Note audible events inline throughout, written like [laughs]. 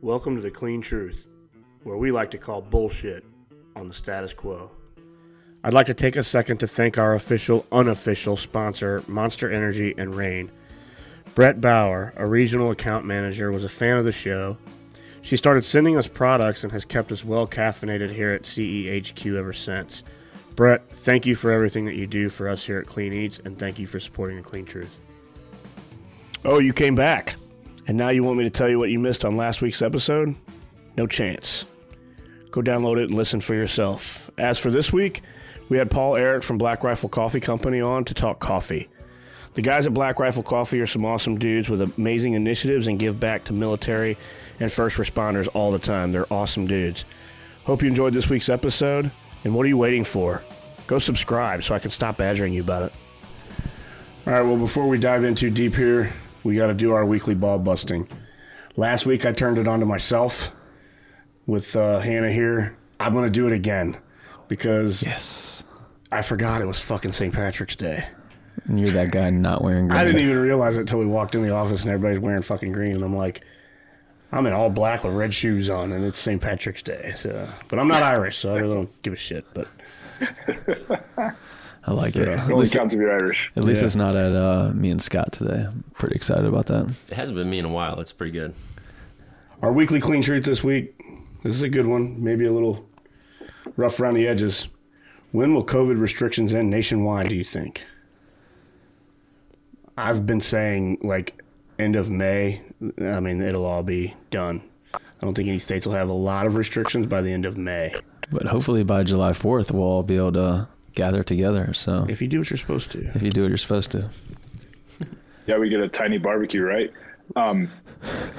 Welcome to the Clean Truth, where we like to call bullshit on the status quo. I'd like to take a second to thank our official, unofficial sponsor, Monster Energy and Reign. Brett Bauer, a regional account manager, was a fan of the show. She started sending us products and has kept us well caffeinated here at CEHQ ever since. Brett, thank you for everything that you do for us here at Clean Eats, and thank you for supporting the Clean Truth. Oh, you came back. And now you want me to tell you what you missed on last week's episode? No chance. Go download it and listen for yourself. As for this week, we had Paul Eric from Black Rifle Coffee Company on to talk coffee. The guys at Black Rifle Coffee are some awesome dudes with amazing initiatives and give back to military and first responders all the time. They're awesome dudes. Hope you enjoyed this week's episode. And what are you waiting for? Go subscribe so I can stop badgering you about it. All right, well, before we dive in too deep here, we got to do our weekly ball busting. Last week I turned it on to myself with uh, Hannah here. I'm going to do it again because Yes. I forgot it was fucking St. Patrick's Day. And you're that guy not wearing green. I didn't even realize it until we walked in the office and everybody's wearing fucking green. And I'm like, I'm in all black with red shoes on, and it's St. Patrick's Day. So, but I'm not Irish, so I really don't give a shit. But [laughs] I like it. Yeah. At only least, counts if you're Irish. at least Yeah. it's not at uh, me and Scott today. I'm pretty excited about that. It hasn't been me in a while. It's pretty good. our weekly clean truth this week. This is a good one. Maybe a little rough around the edges. When will COVID restrictions end nationwide? Do you think? I've been saying like end of May. I mean, it'll all be done. I don't think any states will have a lot of restrictions by the end of May. But hopefully by July 4th, we'll all be able to gather together. So If you do what you're supposed to. if you do what you're supposed to. Yeah, we get a tiny barbecue, right? Um,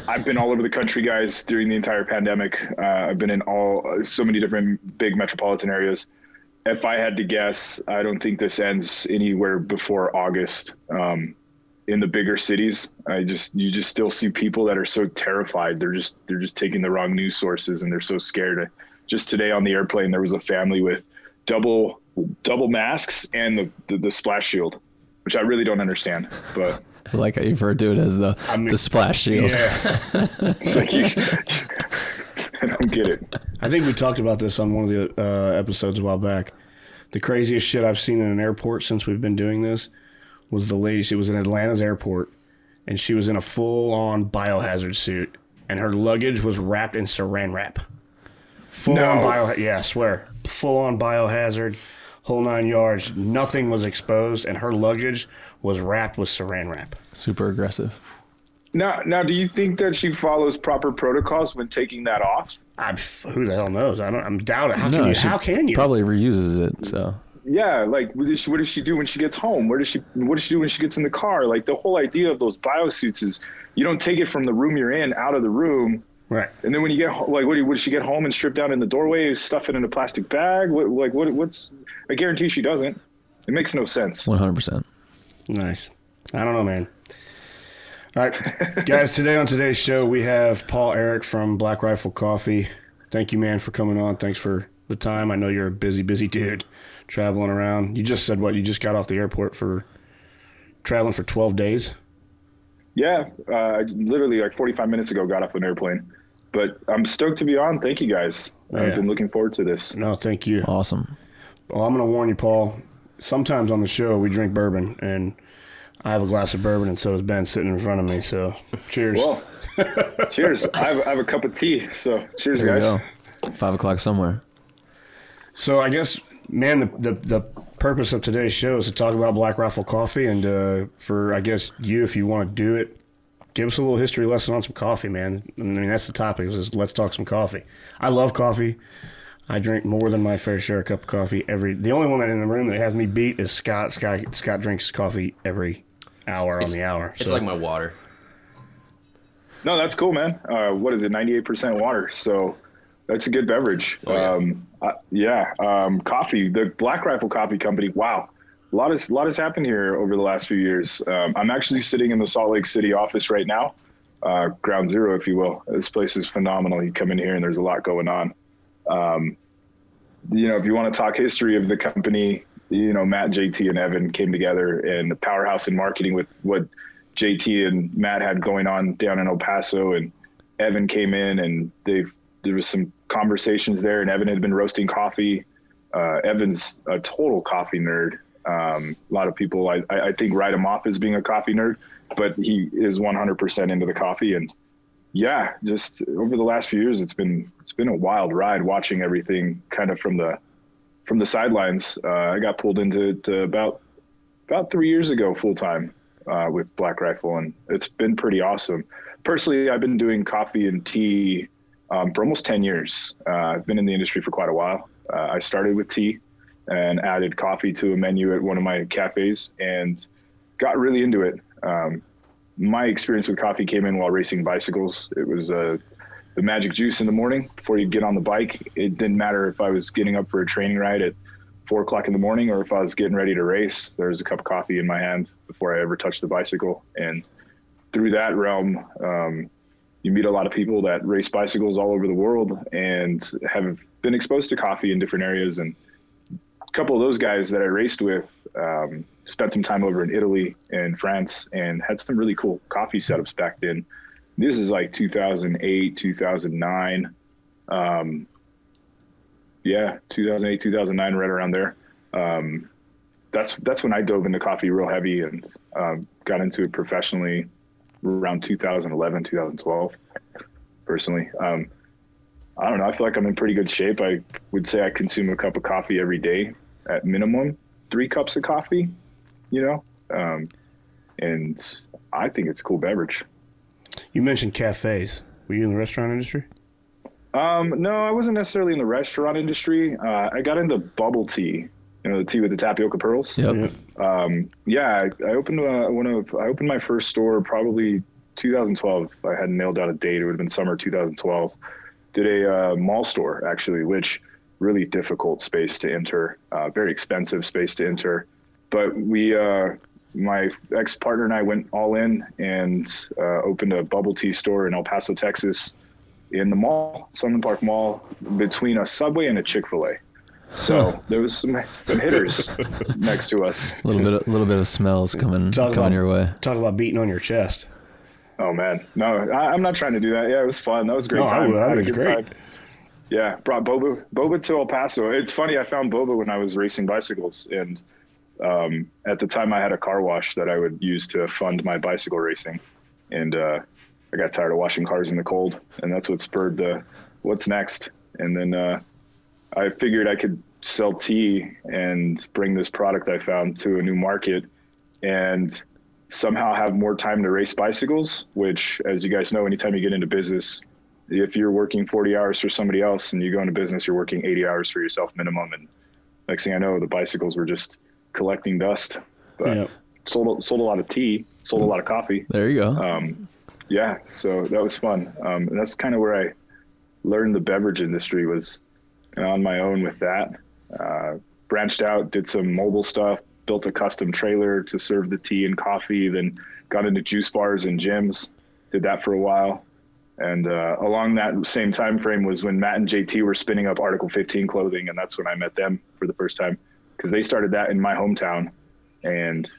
I've been all over the country, guys, during the entire pandemic. Uh, I've been in all so many different big metropolitan areas. If I had to guess, I don't think this ends anywhere before August. Um, in the bigger cities, I just you just still see people that are so terrified. They're just they're just taking the wrong news sources and they're so scared. Just today on the airplane, there was a family with double double masks and the the, the splash shield, which I really don't understand, but. [laughs] I like how you refer to it as the, mean- the splash shield. Yeah. It's like you, [laughs] I don't get it. I think we talked about this on one of the uh, episodes a while back. The craziest shit I've seen in an airport since we've been doing this was the lady. She was in Atlanta's airport, and she was in a full-on biohazard suit, and her luggage was wrapped in Saran wrap. Full-on No. bio. Yeah, I swear. Full-on biohazard, whole nine yards. Nothing was exposed, and her luggage was wrapped with Saran wrap. Super aggressive. Now, now, do you think that she follows proper protocols when taking that off? I, who the hell knows? I don't. I'm doubting. How can you? she How can you? Probably reuses it. So Yeah, like what does, she, what does she do when she gets home? Where does she what does she do when she gets in the car? Like the whole idea of those biosuits is you don't take it from the room you're in out of the room, Right. and then when you get like what what does she get home and strip down in the doorway, stuff it in a plastic bag? What like what what's? I guarantee she doesn't. It makes no sense. 100%. Nice. I don't know, man. All right, [laughs] guys. Today on today's show, we have Paul Eric from Black Rifle Coffee. Thank you, man, for coming on. Thanks for the time. I know you're a busy, busy dude, traveling around. You just said what? You just got off the airport for traveling for 12 days. Yeah, uh, I literally like 45 minutes ago got off an airplane, but I'm stoked to be on. Thank you guys. Yeah. I've been looking forward to this. No, thank you. Awesome. Well, I'm going to warn you, Paul. Sometimes on the show, we drink bourbon, and I have a glass of bourbon, and so is Ben sitting in front of me. So, cheers. Well, [laughs] cheers. I have, I have a cup of tea, so cheers, There you guys. go. Five o'clock somewhere. So I guess, man, the, the the purpose of today's show is to talk about Black Rifle Coffee, and uh, for I guess you, if you want to do it, give us a little history lesson on some coffee, man. I mean, that's the topic. Is let's talk some coffee. I love coffee. I drink more than my fair share of cup of coffee every. The only one that in the room that has me beat is Scott. Scott Scott drinks coffee every hour on the hour. It's So- like my water. No, that's cool, man. Uh, what is it? 98% water. So that's a good beverage. Oh, yeah. Um, uh, yeah. Um, coffee, the Black Rifle Coffee Company. Wow. A lot, has, a lot has happened here over the last few years. Um, I'm actually sitting in the Salt Lake City office right now, uh, ground zero, if you will. This place is phenomenal. You come in here and there's a lot going on. Um, you know, if you want to talk history of the company, you know, Matt, JT, and Evan came together and the powerhouse in marketing with what JT and Matt had going on down in El Paso and Evan came in and they there was some conversations there, and Evan had been roasting coffee. Uh, Evan's a total coffee nerd. Um, a lot of people, I, I think, write him off as being a coffee nerd, but he is 100% into the coffee. And yeah, just over the last few years, it's been it's been a wild ride watching everything kind of from the from the sidelines. Uh, I got pulled into to about about three years ago full time uh, with Black Rifle, and it's been pretty awesome. Personally, I've been doing coffee and tea um, for almost 10 years. Uh, I've been in the industry for quite a while. Uh, I started with tea and added coffee to a menu at one of my cafes and got really into it. Um, my experience with coffee came in while racing bicycles. It was uh, the magic juice in the morning before you get on the bike. It didn't matter if I was getting up for a training ride at four o'clock in the morning or if I was getting ready to race. There was a cup of coffee in my hand before I ever touched the bicycle. And through that realm, um, you meet a lot of people that race bicycles all over the world and have been exposed to coffee in different areas. And couple of those guys that I raced with um, spent some time over in Italy and France and had some really cool coffee setups back then. This is like 2008, 2009. Um, yeah, 2008, 2009, right around there. Um, that's that's when I dove into coffee real heavy and um, got into it professionally around 2011, 2012. Personally, um, I don't know. I feel like I'm in pretty good shape. I would say I consume a cup of coffee every day, at minimum, three cups of coffee. You know, um, and I think it's a cool beverage. You mentioned cafes. Were you in the restaurant industry? Um, no, I wasn't necessarily in the restaurant industry. Uh, I got into bubble tea you know the tea with the tapioca pearls. Yep. Um, yeah, I, I opened uh, one of I opened my first store probably 2012. I hadn't nailed down a date. It would have been summer 2012. Did a uh, mall store actually, which really difficult space to enter, uh, very expensive space to enter. But we, uh, my ex partner and I went all in and uh, opened a bubble tea store in El Paso, Texas, in the mall, Sunland Park Mall, between a Subway and a Chick Fil A. So there was some some hitters [laughs] next to us. A little bit, a little bit of smells coming Talk coming about- your way. Talk about beating on your chest. Oh man, no, I, I'm not trying to do that. Yeah, it was fun. That was a great No, time. I a think great. time. Yeah, brought Boba Boba to El Paso. It's funny. I found Boba when I was racing bicycles, and um, at the time I had a car wash that I would use to fund my bicycle racing, and uh, I got tired of washing cars in the cold, and that's what spurred the what's next. And then uh, I figured I could sell tea and bring this product I found to a new market, and somehow have more time to race bicycles. Which, as you guys know, anytime you get into business, if you're working 40 hours for somebody else and you go into business, you're working 80 hours for yourself minimum. And next thing I know, the bicycles were just collecting dust. But Yeah. sold sold a lot of tea, sold a lot of coffee. There you go. Um, yeah, so that was fun. Um, and that's kind of where I learned the beverage industry was on my own with that. Uh, branched out, did some mobile stuff, built a custom trailer to serve the tea and coffee, then got into juice bars and gyms, did that for a while. And uh, along that same time frame was when Matt and JT were spinning up Article 15 clothing, and that's when I met them for the first time because they started that in my hometown, and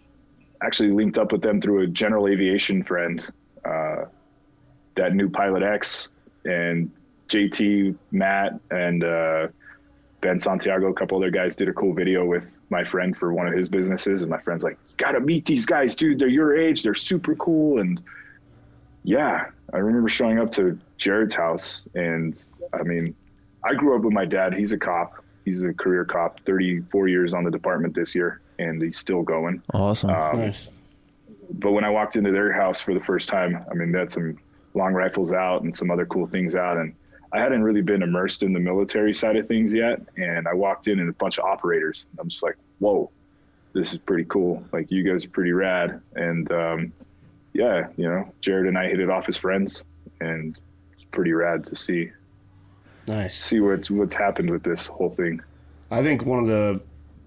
actually linked up with them through a general aviation friend uh, that knew Pilot X and JT, Matt, and uh, Ben Santiago, a couple other guys did a cool video with my friend for one of his businesses, and my friend's like, "Gotta meet these guys, dude. They're your age. They're super cool." And yeah, I remember showing up to Jared's house, and I mean, I grew up with my dad. He's a cop. He's a career cop, 34 years on the department this year, and he's still going. awesome. Um, Nice. but when I walked into their house for the first time, I mean, they had some long rifles out and some other cool things out. And I hadn't really been immersed in the military side of things yet. And I walked in and a bunch of operators. I'm just like, whoa, this is pretty cool. Like, you guys are pretty rad. And um, yeah, you know, Jared and I hit it off as friends. And it's pretty rad to see Nice. see what's what's happened with this whole thing. I think one of the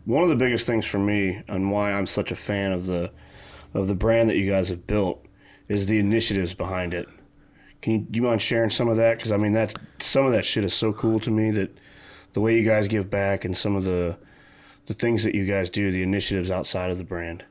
one of the biggest things for me and why I'm such a fan of the of the brand that you guys have built is the initiatives behind it. Can you do you mind sharing some of that? Because I mean, that's some of that shit is so cool to me that the way you guys give back and some of the the things that you guys do, the initiatives outside of the brand.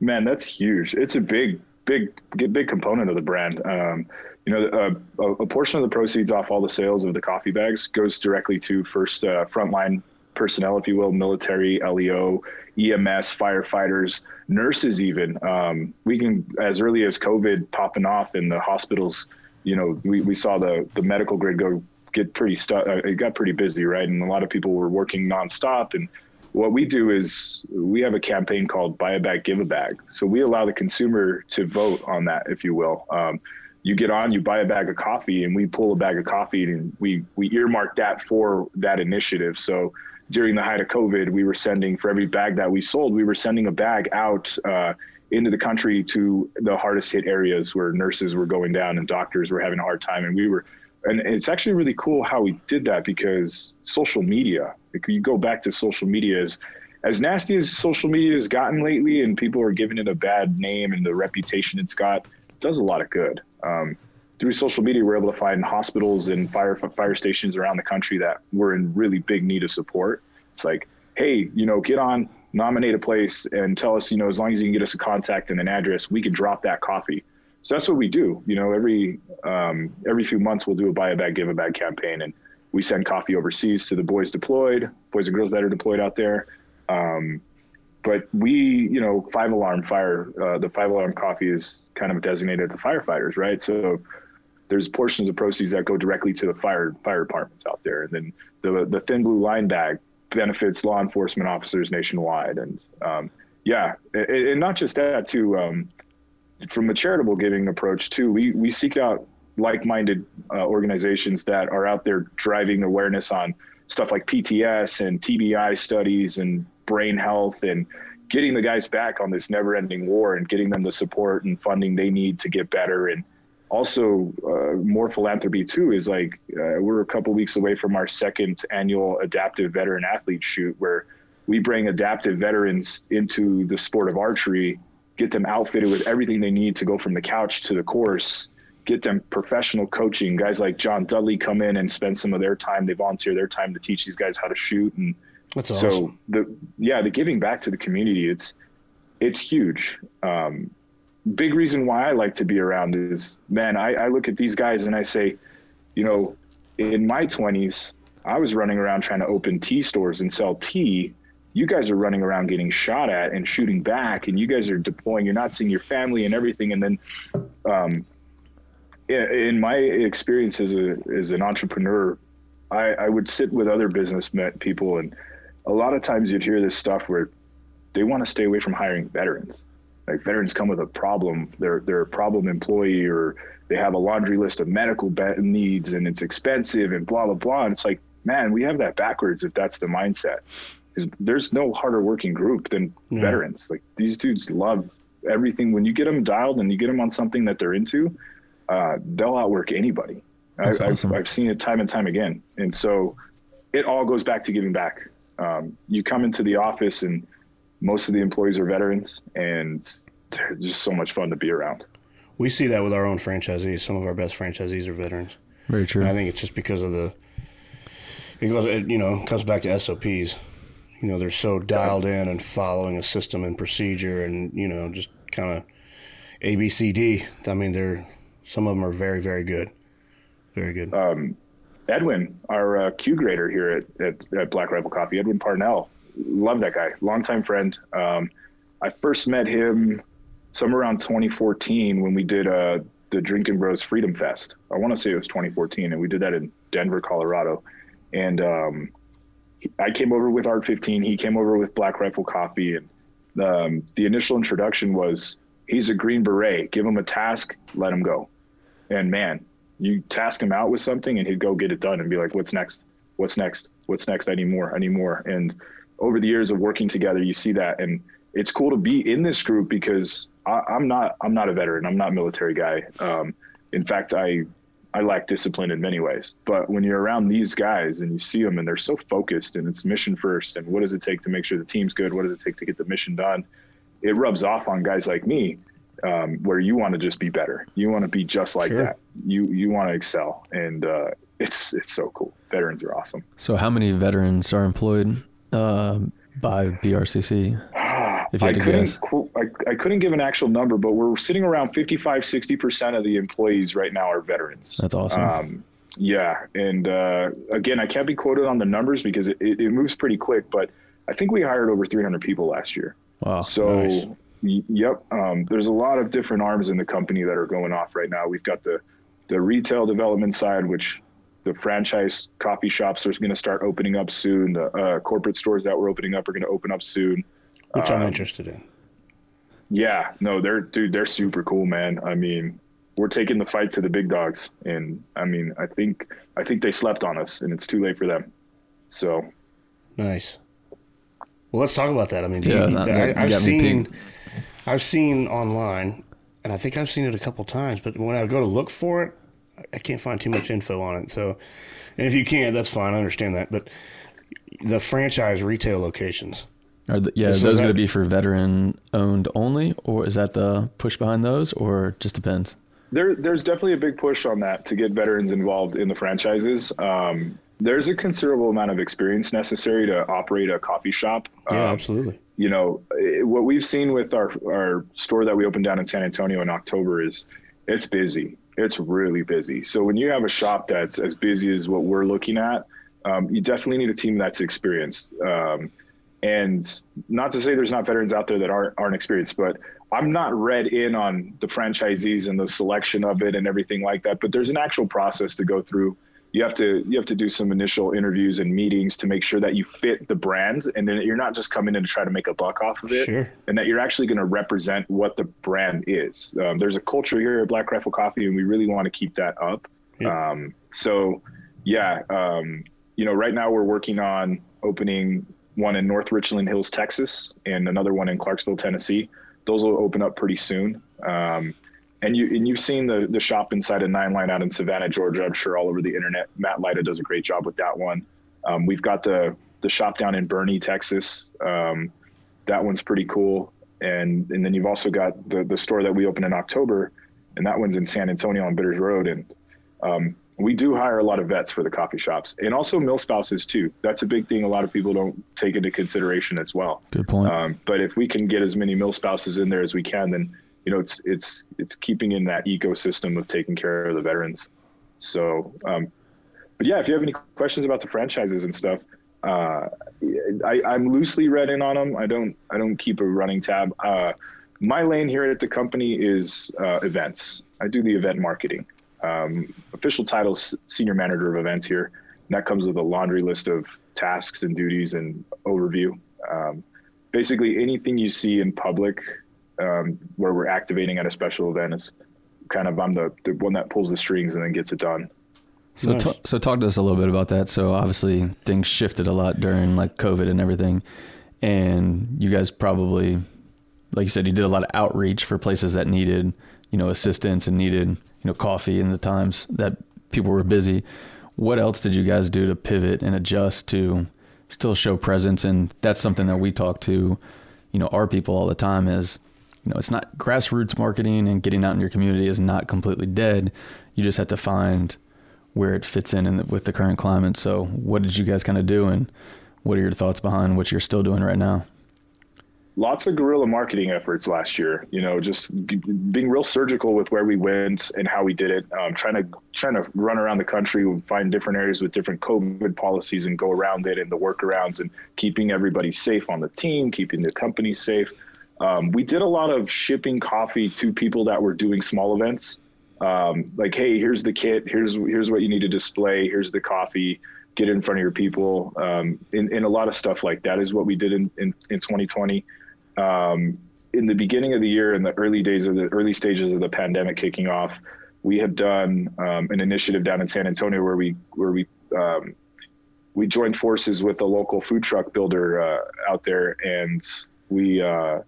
Man, that's huge. It's a big, big, big component of the brand. Um, you know, a, a, portion of the proceeds off all the sales of the coffee bags goes directly to first uh, frontline personnel, if you will, military, LEO, EMS, firefighters, nurses, even. Um, we can, as early as COVID popping off in the hospitals, you know, we, we saw the, the medical grid go get pretty stuck. Uh, it got pretty busy, right? And a lot of people were working nonstop. And what we do is we have a campaign called Buy a Bag, Give a Bag. So we allow the consumer to vote on that, if you will. Um, you get on, you buy a bag of coffee, and we pull a bag of coffee, and we we earmark that for that initiative. So during the height of COVID, we were sending for every bag that we sold, we were sending a bag out uh, into the country to the hardest hit areas where nurses were going down and doctors were having a hard time, and we were. And it's actually really cool how we did that because social media. Like you go back to social media as as nasty as social media has gotten lately, and people are giving it a bad name and the reputation it's got does a lot of good. Um, through social media, we're able to find hospitals and fire fire stations around the country that were in really big need of support. It's like, hey, you know, get on, nominate a place, and tell us, you know, as long as you can get us a contact and an address, we can drop that coffee. So that's what we do. You know, every um, every few months we'll do a buy a bag, give a bag campaign, and we send coffee overseas to the boys deployed, boys and girls that are deployed out there. Um, but we, you know, five alarm fire, uh, the five alarm coffee is kind of designated to firefighters, right? So there's portions of proceeds that go directly to the fire fire departments out there, and then the the thin blue line bag benefits law enforcement officers nationwide, and um, yeah, and, not just that too. Um, from a charitable giving approach too, we we seek out like-minded uh, organizations that are out there driving awareness on stuff like PTS and TBI studies and brain health and getting the guys back on this never ending war and getting them the support and funding they need to get better. And also, uh, more philanthropy too is like uh, we're a couple weeks away from our second annual adaptive veteran athlete shoot where we bring adaptive veterans into the sport of archery, get them outfitted with everything they need to go from the couch to the course, get them professional coaching. Guys like John Dudley come in and spend some of their time, they volunteer their time to teach these guys how to shoot and that's awesome. So the yeah, the giving back to the community, it's it's huge. Um, big reason why I like to be around is man, I, I look at these guys and I say, you know, in my twenties, I was running around trying to open tea stores and sell tea. You guys are running around getting shot at and shooting back, and you guys are deploying. You're not seeing your family and everything. And then, um, in my experience as a as an entrepreneur, I, I would sit with other business people and a lot of times you'd hear this stuff where they want to stay away from hiring veterans. Like veterans come with a problem. They're they're a problem employee, or they have a laundry list of medical needs, and it's expensive, and blah blah blah. And it's like, man, we have that backwards if that's the mindset. Because there's no harder working group than yeah. veterans. Like these dudes love everything. When you get them dialed and you get them on something that they're into, uh, they'll outwork anybody. I, awesome. I've, I've seen it time and time again. And so it all goes back to giving back um, you come into the office and most of the employees are veterans and they're just so much fun to be around. We see that with our own franchisees. Some of our best franchisees are veterans. Very true. And I think it's just because of the, it goes, it, you know, comes back to SOPs. You know, they're so dialed in and following a system and procedure and, you know, just kind of ABCD. I mean, they're, some of them are very, very good. Very good. Um, Edwin, our uh, Q grader here at, at, at, Black Rifle Coffee, Edwin Parnell. Love that guy, longtime friend. Um, I first met him somewhere around 2014 when we did uh, the Drinking Bros Freedom Fest. I want to say it was 2014, and we did that in Denver, Colorado. And um, I came over with Art 15. He came over with Black Rifle Coffee, and um, the initial introduction was he's a Green Beret. Give him a task, let him go. And man, you task him out with something and he'd go get it done and be like, what's next? What's next? What's next? I need more. I need more. And over the years of working together, you see that. And it's cool to be in this group because I, am not, I'm not a veteran. I'm not a military guy. Um, in fact, I, I lack discipline in many ways, but when you're around these guys and you see them and they're so focused and it's mission first and what does it take to make sure the team's good? What does it take to get the mission done? It rubs off on guys like me um, where you want to just be better. You want to be just like sure. that. You you want to excel, and uh, it's it's so cool. Veterans are awesome. So, how many veterans are employed uh, by BRCC? If you I to couldn't guess. I, I couldn't give an actual number, but we're sitting around 55, 60% of the employees right now are veterans. That's awesome. Um, yeah, and uh, again, I can't be quoted on the numbers because it, it, it moves pretty quick, but I think we hired over 300 people last year. wow. So, Nice. y- yep, um, there's a lot of different arms in the company that are going off right now. We've got the the retail development side, which the franchise coffee shops are going to start opening up soon. The uh, corporate stores that we're opening up are going to open up soon. which I'm Um, interested in. Yeah, no, they're dude, they're super cool, man. I mean, we're taking the fight to the big dogs, and I mean, I think I think they slept on us, and it's too late for them. So Nice. Well, let's talk about that. I mean, Yeah, you- that- I, that I've got me seen, peaked. I've seen online, and I think I've seen it a couple times. But when I go to look for it, I- I can't find too much info on it. So, and if you can't, that's fine. I understand that. But the franchise retail locations. Are the, yeah, So is those that- going to be for veteran owned only, or is that the push behind those, or just depends? there, there's definitely a big push on that to get veterans involved in the franchises. Um, there's a considerable amount of experience necessary to operate a coffee shop. Yeah, Um, absolutely. you know eh, what we've seen with our our store that we opened down in San Antonio in October is it's busy. It's really busy. So when you have a shop that's as busy as what we're looking at, um, you definitely need a team that's experienced. Um, and not to say there's not veterans out there that aren't aren't experienced, but I'm not read in on the franchisees and the selection of it and everything like that. But there's an actual process to go through. You have to you have to do some initial interviews and meetings to make sure that you fit the brand, and then you're not just coming in to try to make a buck off of it Sure. and that you're actually going to represent what the brand is. Um, there's a culture here at Black Rifle Coffee, and we really want to keep that up. Yeah. Um, so, yeah, um, you know, right now we're working on opening one in North Richland Hills, Texas, and another one in Clarksville, Tennessee. Those will open up pretty soon. Um, and you and you've seen the the shop inside of Nine Line out in Savannah, Georgia. I'm sure all over the internet. Matt Lyda does a great job with that one. Um, we've got the the shop down in Boerne, Texas. Um, that one's pretty cool. And and then you've also got the the store that we opened in October, and that one's in San Antonio on Bitters Road. And um, we do hire a lot of vets for the coffee shops, and also mil spouses too. That's a big thing. A lot of people don't take into consideration as well. Good point. Um, but if we can get as many mil spouses in there as we can, then you know it's it's it's keeping in that ecosystem of taking care of the veterans. So, um, but yeah, if you have any questions about the franchises and stuff, uh, I, I'm loosely read in on them. I don't I don't keep a running tab. Uh, my lane here at the company is uh, events. I do the event marketing. Um, official title senior manager of events here. And that comes with a laundry list of tasks and duties and overview. Um, basically, anything you see in public um, where we're activating at a special event is kind of I'm the, the one that pulls the strings and then gets it done. So, Nice. ta- so talk to us a little bit about that. So, obviously, things shifted a lot during like COVID and everything, and you guys probably, like you said, you did a lot of outreach for places that needed, you know, assistance and needed, you know, coffee in the times that people were busy. What else did you guys do to pivot and adjust to still show presence? And that's something that we talk to, you know, our people all the time is, you know, it's not grassroots marketing and getting out in your community is not completely dead. You just have to find where it fits in, in the, with the current climate. So, what did you guys kind of do, and what are your thoughts behind what you're still doing right now? lots of guerrilla marketing efforts last year. You know, just g- being real surgical with where we went and how we did it. Um, trying to trying to run around the country and find different areas with different COVID policies and go around it and the workarounds and keeping everybody safe on the team, keeping the company safe. Um, we did a lot of shipping coffee to people that were doing small events. Um, like, hey, here's the kit. Here's here's what you need to display. Here's the coffee. Get in front of your people. Um, and, and a lot of stuff like that is what we did in, in, in 2020 um, in the beginning of the year, in the early days of the early stages of the pandemic kicking off, we had done um, an initiative down in San Antonio where we where we um, we joined forces with a local food truck builder uh, out there, and we uh,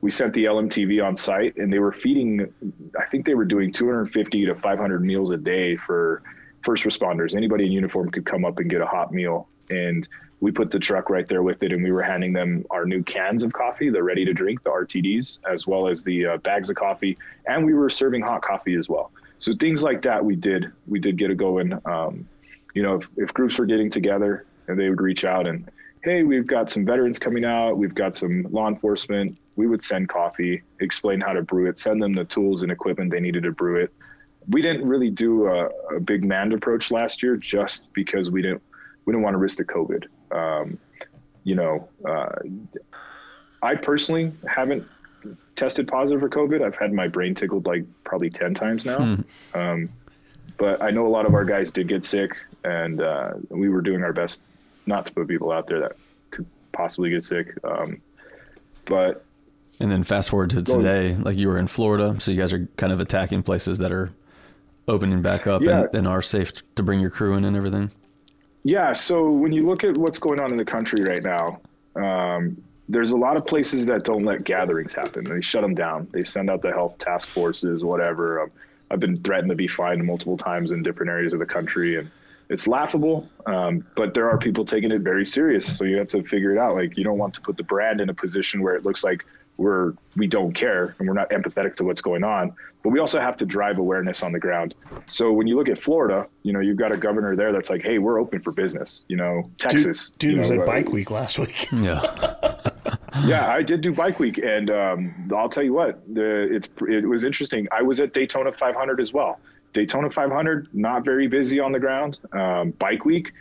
we sent the LMTV on site, and they were feeding. I think they were doing 250 to 500 meals a day for first responders. Anybody in uniform could come up and get a hot meal, and we put the truck right there with it, and we were handing them our new cans of coffee, the ready to drink, the RTDs, as well as the uh, bags of coffee, and we were serving hot coffee as well. So things like that, we did we did get it going. Um, you know, if, if groups were getting together, and they would reach out and hey, we've got some veterans coming out, we've got some law enforcement. We would send coffee, explain how to brew it, send them the tools and equipment they needed to brew it. We didn't really do a, a big manned approach last year, just because we didn't we didn't want to risk the COVID. Um, you know, uh, I personally haven't tested positive for COVID. I've had my brain tickled like probably ten times now. Um, but I know a lot of our guys did get sick, and uh, we were doing our best not to put people out there that could possibly get sick. Um, but And then fast forward to today, like you were in Florida, so you guys are kind of attacking places that are opening back up Yeah. and, and are safe to bring your crew in and everything. Yeah, so when you look at what's going on in the country right now, um, there's a lot of places that don't let gatherings happen. They shut them down. They send out the health task forces, whatever. Um, I've been threatened to be fined multiple times in different areas of the country, and it's laughable. Um, but there are people taking it very serious, so you have to figure it out. Like you don't want to put the brand in a position where it looks like we're we don't care and we're not empathetic to what's going on. But we also have to drive awareness on the ground. So when you look at Florida, you know you've got a governor there that's like, hey, we're open for business. You know, Texas, Dude, you was at uh, Bike Week last week. [laughs] Yeah. [laughs] yeah, I did do bike week, and um, I'll tell you what, the it's it was interesting. I was at Daytona 500 as well. Daytona 500, not very busy on the ground. Um, bike week,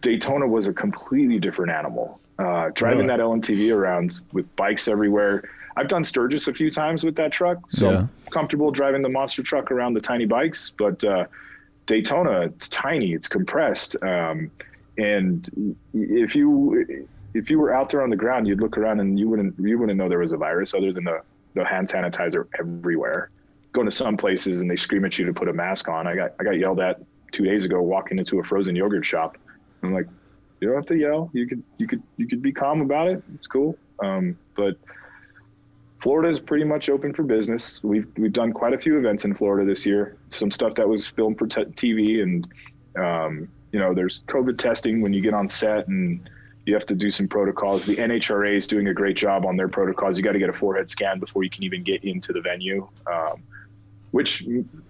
Daytona was a completely different animal. Uh, driving Really? that LMTV around with bikes everywhere. I've done Sturgis a few times with that truck, so Yeah. Comfortable driving the monster truck around the tiny bikes. But uh, Daytona, it's tiny, it's compressed, um, and if you if you were out there on the ground, you'd look around and you wouldn't you wouldn't know there was a virus other than the the hand sanitizer everywhere. Going to some places and they scream at you to put a mask on. I got I got yelled at two days ago walking into a frozen yogurt shop. I'm like, you don't have to yell. You could you could you could be calm about it. It's cool. Um, but Florida is pretty much open for business. We've we've done quite a few events in Florida this year. Some stuff that was filmed for t- TV, and um, you know, there's COVID testing when you get on set, and you have to do some protocols. The NHRA is doing a great job on their protocols. You got to get a forehead scan before you can even get into the venue. Um, which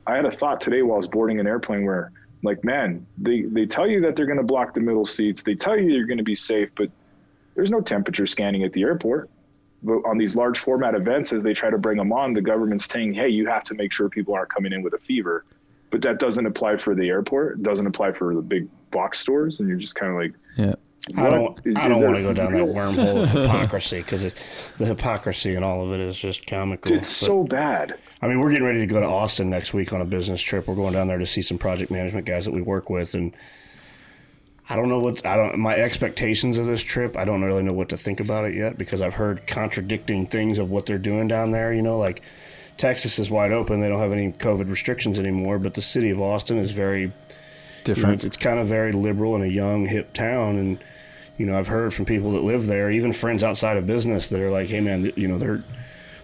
I had a thought today while I was boarding an airplane where, like, man, they they tell you that they're going to block the middle seats. They tell you you're going to be safe, but there's no temperature scanning at the airport but on these large format events as they try to bring them on the government's saying hey you have to make sure people aren't coming in with a fever but that doesn't apply for the airport it doesn't apply for the big box stores and you're just kind of like Yeah. I don't. Is- I don't want to go down that [laughs] wormhole of hypocrisy because the hypocrisy and all of it is just comical. it's But, so bad I mean, we're getting ready to go to Austin next week on a business trip. We're going down there to see some project management guys that we work with, and I don't know what I don't. My expectations of this trip, I don't really know what to think about it yet because I've heard contradicting things of what they're doing down there. You know, like Texas is wide open; they don't have any COVID restrictions anymore, but the city of Austin is very you know, Different. it's, it's kind of very liberal in a young, hip town, and you know I've heard from people that live there, even friends outside of business, that are like, "Hey, man, you know they're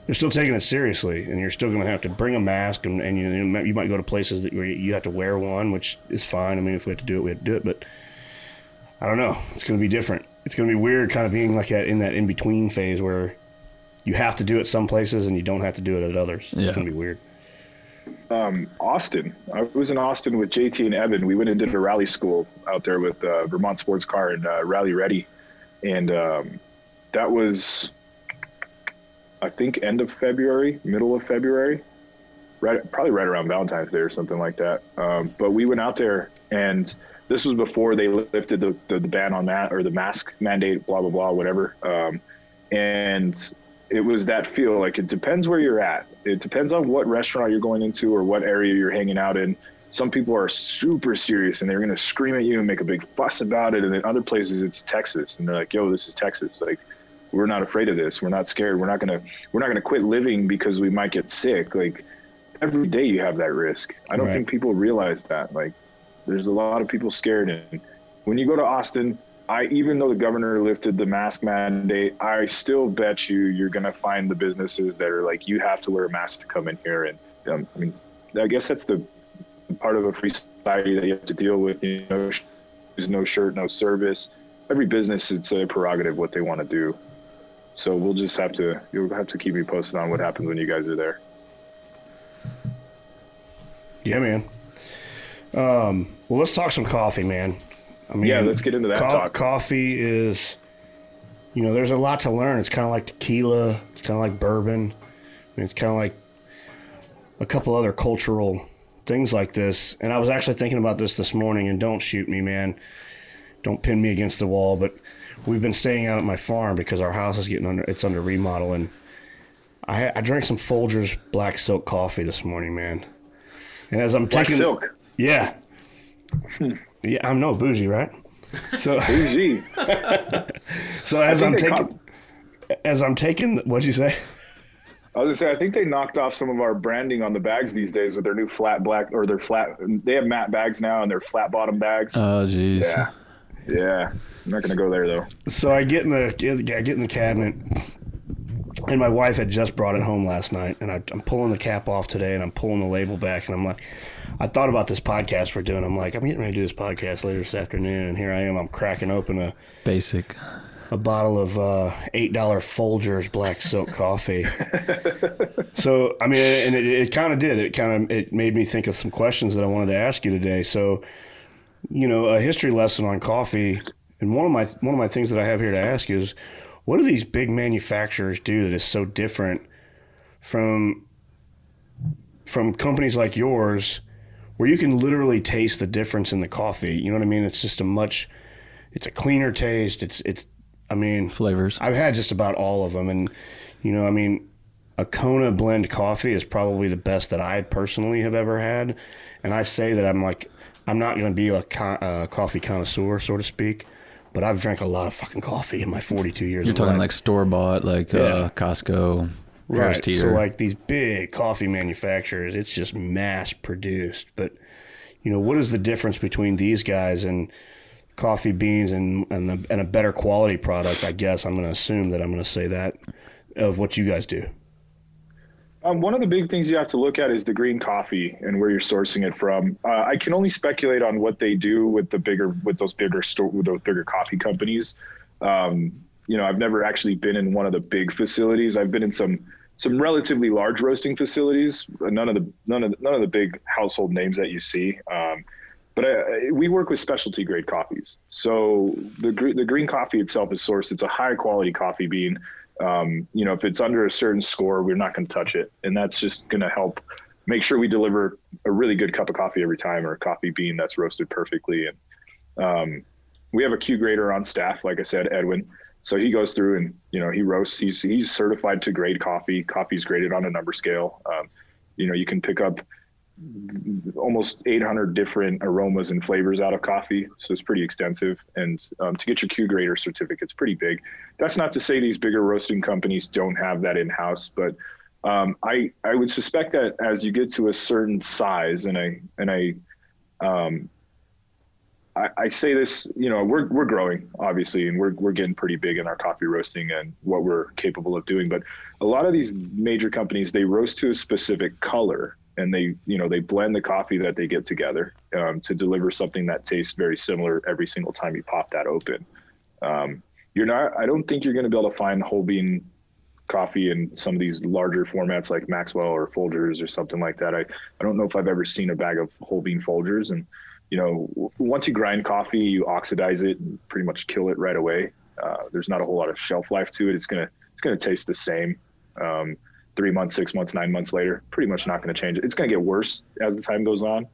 they're still taking it seriously, and you're still going to have to bring a mask, and, and you know, you might go to places that where you have to wear one, which is fine. I mean, if we have to do it, we have to do it, but I don't know. It's going to be different. It's going to be weird, kind of being like that in that in between phase where you have to do it some places and you don't have to do it at others. Yeah. It's going to be weird. austin i was in austin with jt and evan we went and did a rally school out there with uh, vermont sports car and uh, rally ready and um, that was i think end of february middle of february right probably right around valentine's day or something like that. Um, but we went out there and this was before they lifted the, the, the ban on that or the mask mandate blah blah blah whatever. Um, and it was that feel like it depends where you're at. It depends on what restaurant you're going into or what area you're hanging out in. Some people are super serious and they're going to scream at you and make a big fuss about it. And then other places it's texas and they're like yo this is texas. Like we're not afraid of this we're not scared we're not going to we're not to quit living because we might get sick like every day you have that risk i don't Right. think people realize that like there's a lot of people scared and when you go to austin I even though the governor lifted the mask mandate, I still bet you you're going to find the businesses that are like you have to wear a mask to come in here. And um, I mean, I guess that's the part of a free society that you have to deal with. You know, there's no shirt, no service. Every business, it's a prerogative what they want to do. So we'll just have to you'll have to keep me posted on what happens when you guys are there. Yeah, man. Um, well, let's talk some coffee, man. I mean, Yeah, let's get into that co- talk. Coffee is you know, there's a lot to learn. It's kind of like tequila. It's kind of like bourbon. I mean, it's kind of like a couple other cultural things like this. And I was actually thinking about this this morning. And don't shoot me, man. Don't pin me against the wall. But we've been staying out at my farm because our house is getting under. It's under remodel. And I, I drank some Folgers Black Silk coffee this morning, man. And as I'm Black taking, silk. yeah, hmm. yeah, I'm no bougie, right? So, [laughs] Bougie. so as I'm think they taking, as I'm taking, what'd you say? I was gonna say, I think they knocked off some of our branding on the bags these days with their new flat black or their flat. They have matte bags now and they're flat bottom bags. Oh, jeez. yeah, yeah. I'm not gonna go there though. So I get in the get, I get in the cabinet, and my wife had just brought it home last night, and I, I'm pulling the cap off today, and I'm pulling the label back, and I'm like, I thought about this podcast we're doing. I'm like, I'm getting ready to do this podcast later this afternoon, and here I am. I'm cracking open a Basic. a bottle of uh, eight dollar Folgers Black Silk coffee. [laughs] so I mean, and it, it kind of did. It kind of it made me think of some questions that I wanted to ask you today. So, you know, a history lesson on coffee, and one of my one of my things that I have here to ask is, what do these big manufacturers do that is so different from from companies like yours, where you can literally taste the difference in the coffee? You know what I mean? It's just a much it's a cleaner taste. It's it's I mean, Flavors. I've had just about all of them, and you know, I mean, a Kona blend coffee is probably the best that I personally have ever had, and I say that I'm like, I'm not going to be a co- uh, coffee connoisseur, so to speak, but I've drank a lot of fucking coffee in my 42 years. You're talking life. like store bought, like Yeah. uh, Costco, right? So like these big coffee manufacturers, it's just mass produced, but you know, what is the difference between these guys and coffee beans and and, the, and a better quality product? I guess I'm going to assume that I'm going to say that of what you guys do. Um, one of the big things you have to look at is the green coffee and where you're sourcing it from. Uh, I can only speculate on what they do with the bigger, with those bigger store, with those bigger coffee companies. Um, you know, I've never actually been in one of the big facilities. I've been in some some relatively large roasting facilities. None of the none of the, none of the big household names that you see. Um, but I, we work with specialty grade coffees. So the the green coffee itself is sourced. It's a high quality coffee bean. Um, you know, if it's under a certain score, we're not going to touch it, and that's just going to help make sure we deliver a really good cup of coffee every time, or a coffee bean that's roasted perfectly. And um, we have a Q grader on staff, like I said, Edwin. So he goes through and you know he roasts. He's he's certified to grade coffee. Coffee's graded on a number scale. Um, you know, you can pick up almost 800 different aromas and flavors out of coffee. So it's pretty extensive. And um, to get your Q grader certificate, it's pretty big. That's not to say these bigger roasting companies don't have that in house, but um, I I would suspect that as you get to a certain size, and I and I um, I, I say this, you know, we're we're growing obviously, and we're we're getting pretty big in our coffee roasting and what we're capable of doing. But a lot of these major companies they roast to a specific color, and they you know they blend the coffee that they get together um, to deliver something that tastes very similar every single time you pop that open. Um, you're not. I don't think you're going to be able to find whole bean coffee in some of these larger formats like Maxwell or Folgers or something like that. I, I don't know if I've ever seen a bag of whole bean Folgers. And, you know, once you grind coffee, you oxidize it and pretty much kill it right away. Uh, there's not a whole lot of shelf life to it. It's going to, it's going to taste the same. Um, three months, six months, nine months later, pretty much not going to change. It's going to get worse as the time goes on,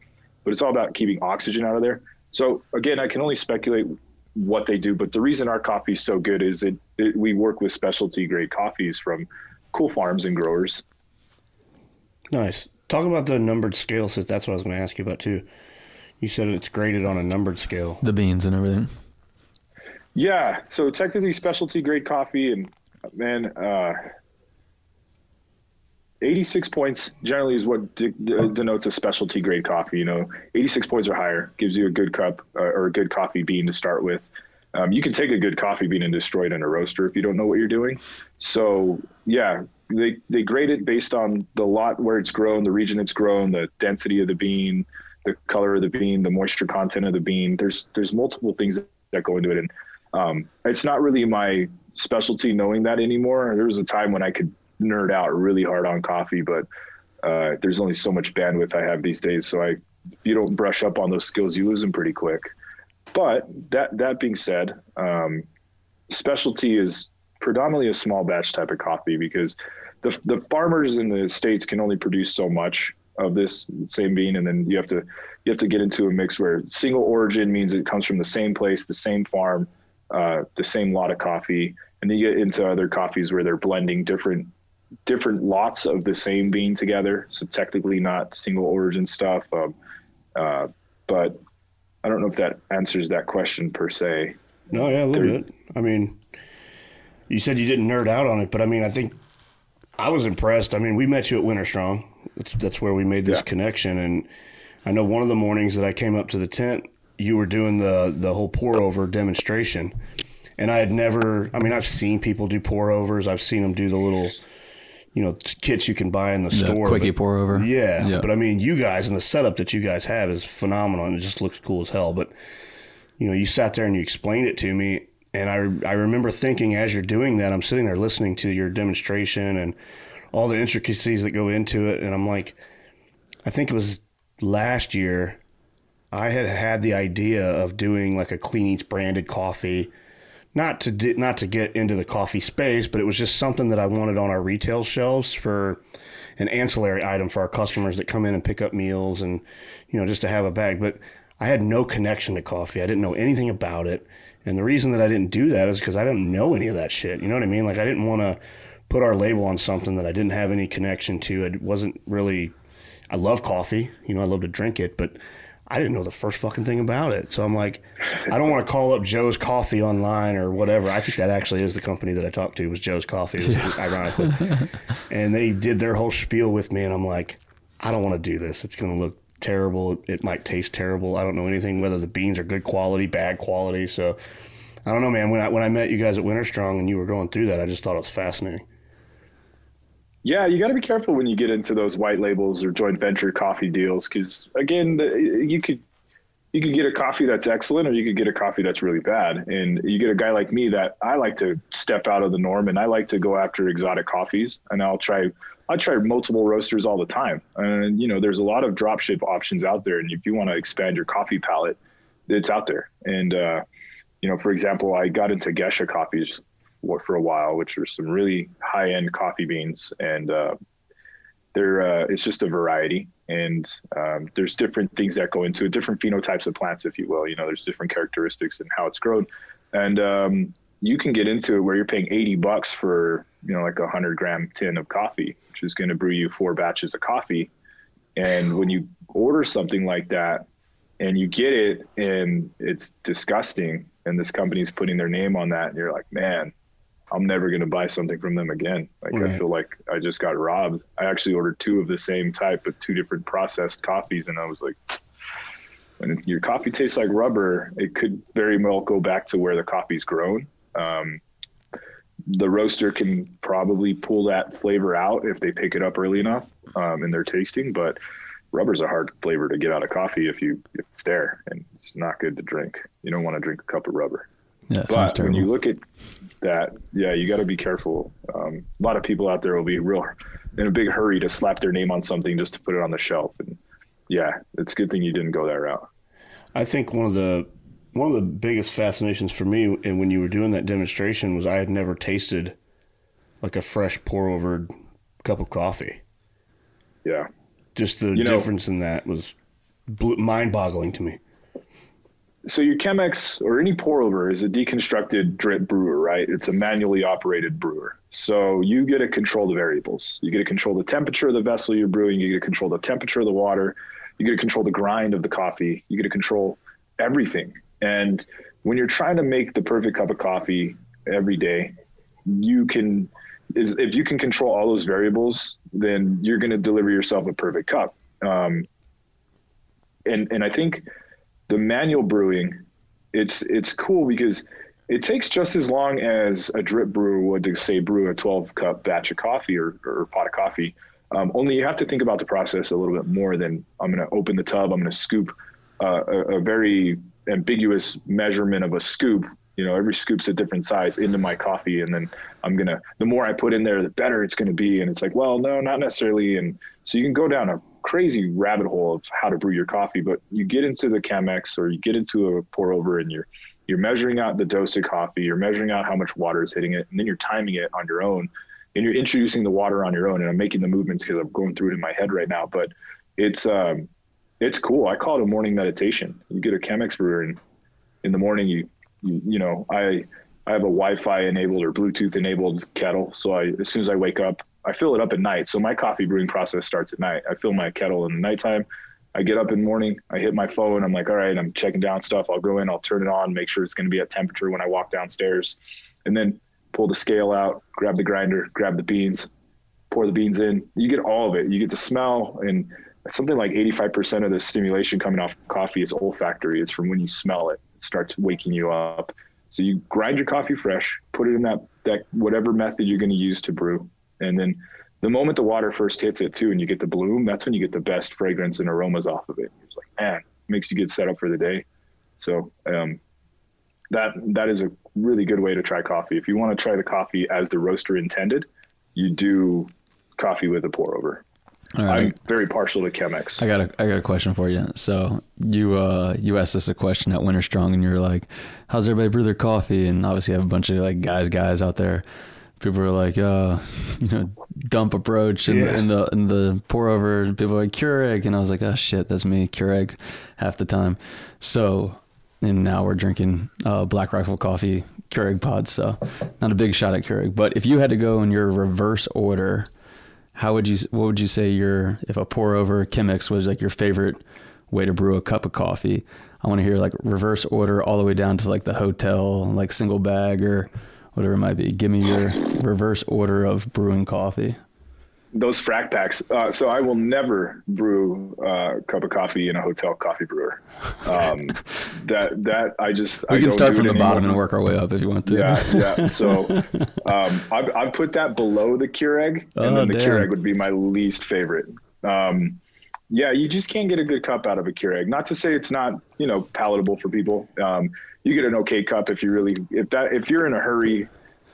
but it's all about keeping oxygen out of there. So again, I can only speculate what they do, but the reason our coffee is so good is it, it we work with specialty grade coffees from cool farms and growers. Nice. Talk about the numbered scale, since that's what I was going to ask you about too. You said it's graded on a numbered scale. the beans and everything. Yeah, so technically specialty grade coffee, and man, uh, 86 points generally is what de- de- denotes a specialty grade coffee. You know, 86 points or higher gives you a good cup uh, or a good coffee bean to start with. Um, you can take a good coffee bean and destroy it in a roaster if you don't know what you're doing. So yeah, they they grade it based on the lot where it's grown, the region it's grown, the density of the bean, the color of the bean, the moisture content of the bean. There's there's multiple things that go into it, and um, it's not really my specialty knowing that anymore. There was a time when I could nerd out really hard on coffee, but uh, there's only so much bandwidth I have these days. So I, if you don't brush up on those skills, you lose them pretty quick. But that that being said, um, specialty is predominantly a small batch type of coffee because the the farmers in the states can only produce so much of this same bean, and then you have to you have to get into a mix where single origin means it comes from the same place, the same farm, uh, the same lot of coffee, and then you get into other coffees where they're blending different different lots of the same bean together. So technically not single origin stuff, um, uh, but I don't know if that answers that question per se. No, yeah, a little there, bit. I mean, you said you didn't nerd out on it, but I mean, I think I was impressed. I mean, we met you at Winter Strong. That's, that's where we made this yeah. connection, and I know one of the mornings that I came up to the tent, you were doing the the whole pour over demonstration, and I had never. I mean, I've seen people do pour overs. I've seen them do the little you know kits you can buy in the, the store. Quickie pour over. Yeah, yeah, but I mean, you guys and the setup that you guys have is phenomenal, and it just looks cool as hell. But you know, you sat there and you explained it to me, and I I remember thinking as you're doing that, I'm sitting there listening to your demonstration and all the intricacies that go into it, and I'm like, I think it was last year. I had had the idea of doing like a Clean Eats branded coffee not to di- not to get into the coffee space, but it was just something that I wanted on our retail shelves for an ancillary item for our customers that come in and pick up meals and you know just to have a bag. But I had no connection to coffee. I didn't know anything about it, and the reason that I didn't do that is because I didn't know any of that shit. You know what I mean? Like I didn't want to put our label on something that I didn't have any connection to. It wasn't really. I love coffee. You know, I love to drink it, but I didn't know the first fucking thing about it. So I'm like, I don't want to call up Joe's Coffee online or whatever. I think that actually is the company that I talked to was Joe's Coffee, was, [laughs] ironically. and they did their whole spiel with me, and I'm like, I don't want to do this. It's going to look terrible. It might taste terrible. I don't know anything whether the beans are good quality, bad quality. So I don't know, man. When I when I met you guys at Winter Strong and you were going through that, I just thought it was fascinating. Yeah, you got to be careful when you get into those white labels or joint venture coffee deals because again, you could you could get a coffee that's excellent or you could get a coffee that's really bad. And you get a guy like me that I like to step out of the norm and I like to go after exotic coffees and I'll try I try multiple roasters all the time. And you know, there's a lot of dropship options out there and if you want to expand your coffee palette, it's out there. And uh, you know, for example, I got into Gesha coffees for a while, which are some really high end coffee beans, and uh, they're uh, it's just a variety, and um, there's different things that go into it, different phenotypes of plants, if you will. You know, there's different characteristics and how it's grown, and um, you can get into it where you're paying 80 bucks for you know like a hundred gram tin of coffee, which is going to brew you four batches of coffee, and when you order something like that and you get it and it's disgusting and this company's putting their name on that and you're like man I'm never going to buy something from them again. Like right. I feel like I just got robbed. I actually ordered two of the same type, but two different processed coffees, and I was like, [sniffs] when your coffee tastes like rubber, it could very well go back to where the coffee's grown. Um, the roaster can probably pull that flavor out if they pick it up early enough um, in their tasting, but rubber's a hard flavor to get out of coffee if you if it's there, and it's not good to drink. You don't want to drink a cup of rubber. Yeah, but when you look at that, yeah, you got to be careful. Um, a lot of people out there will be real in a big hurry to slap their name on something just to put it on the shelf. And yeah, it's a good thing you didn't go that route. I think one of the one of the biggest fascinations for me, and when you were doing that demonstration, was I had never tasted like a fresh pour over cup of coffee. Yeah, just the you difference in that was mind boggling to me so your Chemex or any pour over is a deconstructed drip brewer, right? It's a manually operated brewer. So you get to control the variables. You get to control the temperature of the vessel you're brewing. You get to control the temperature of the water. You get to control the grind of the coffee. You get to control everything. And when you're trying to make the perfect cup of coffee every day, you can is if you can control all those variables, then you're going to deliver yourself a perfect cup. Um, and and I think the manual brewing, it's it's cool because it takes just as long as a drip brewer would to say brew a 12 cup batch of coffee or, or pot of coffee. Um, only you have to think about the process a little bit more than I'm going to open the tub, I'm going to scoop uh, a, a, very ambiguous measurement of a scoop. You know, every scoop's a different size into my coffee, and then I'm gonna. The more I put in there, the better it's going to be. And it's like, well, no, not necessarily. And so you can go down a crazy rabbit hole of how to brew your coffee, but you get into the Chemex or you get into a pour over and you're You're measuring out the dose of coffee, you're measuring out how much water is hitting it, and then you're timing it on your own. And you're introducing the water on your own. And I'm making the movements because I'm going through it in my head right now. But it's um, it's cool. I call it a morning meditation. You get a Chemex brewer, and in the morning, you you, you know, I I have a Wi-Fi enabled or Bluetooth enabled kettle. So I, as soon as I wake up, I fill it up at night. So my coffee brewing process starts at night. I fill my kettle in the nighttime. I get up in the morning, I hit my phone. I'm like, all right, I'm checking down stuff. I'll go in, I'll turn it on, make sure it's going to be at temperature when I walk downstairs, and then pull the scale out, grab the grinder, grab the beans, pour the beans in. You get all of it. You get the smell and something like 85% of the stimulation coming off coffee is olfactory. It's from when you smell it. It starts waking you up. So you grind your coffee fresh, put it in that that whatever method you're going to use to brew, and then the moment the water first hits it too, and you get the bloom, that's when you get the best fragrance and aromas off of it. It's like man, makes you get set up for the day. So um, that that is a really good way to try coffee. If you want to try the coffee as the roaster intended, you do coffee with a pour over. Right. I'm very partial to Chemex. I got a I got a question for you. So you uh you asked us a question at Winter Strong and you're like, How's everybody brew their coffee? And obviously you have a bunch of like guys guys out there. People are like, uh, [laughs] you know, dump approach and yeah. in the in the pour over. People are like Keurig, and I was like, oh shit, that's me, Keurig, half the time. So, and now we're drinking uh, Black Rifle coffee, Keurig pods. So, not a big shot at Keurig, but if you had to go in your reverse order how would you what would you say your if a pour over Chemex was like your favorite way to brew a cup of coffee? I want to hear like reverse order all the way down to like the hotel, like single bag or whatever it might be. Give me your reverse order of brewing coffee those frac packs. Uh, so I will never brew uh, a cup of coffee in a hotel coffee brewer. Um, [laughs] that that I just we I can start from the anymore. bottom and work our way up if you want to. Yeah, yeah. [laughs] So um, I've, I've put that below the Keurig, and oh, then the damn. Keurig would be my least favorite. Um, yeah, you just can't get a good cup out of a Keurig. Not to say it's not you know palatable for people. Um, you get an okay cup if you really if that if you're in a hurry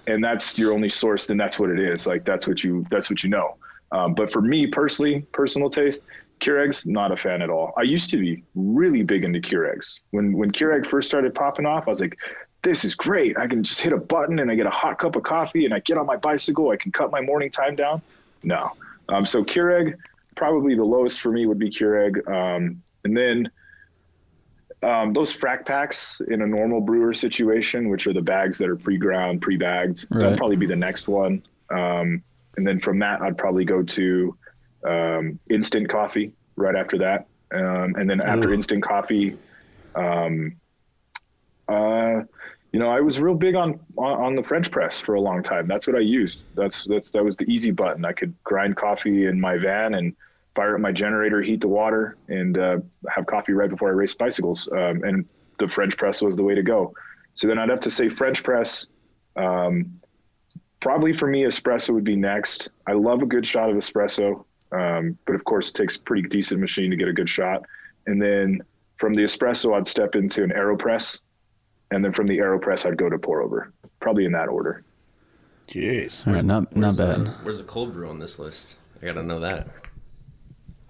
and that's your only source, then that's what it is. Like that's what you that's what you know. Um, but for me personally, personal taste, Keurigs, not a fan at all. I used to be really big into Keurigs. When when Keurig first started popping off, I was like, this is great. I can just hit a button and I get a hot cup of coffee and I get on my bicycle. I can cut my morning time down. No. Um, so Keurig, probably the lowest for me would be Keurig. Um, and then um, those frac packs in a normal brewer situation, which are the bags that are pre-ground, pre-bagged, right. that'll probably be the next one. Um, and then from that, I'd probably go to um, instant coffee right after that, um, and then after Ooh. instant coffee, um, uh, you know, I was real big on, on, on the French press for a long time. That's what I used. That's that's that was the easy button. I could grind coffee in my van and fire up my generator, heat the water, and uh, have coffee right before I race bicycles. Um, and the French press was the way to go. So then I'd have to say French press. Um, probably for me, espresso would be next. I love a good shot of espresso, um, but of course, it takes a pretty decent machine to get a good shot. And then from the espresso, I'd step into an AeroPress, and then from the AeroPress, I'd go to pour over. Probably in that order. Jeez, All right, not not bad. The, where's the cold brew on this list? I gotta know that.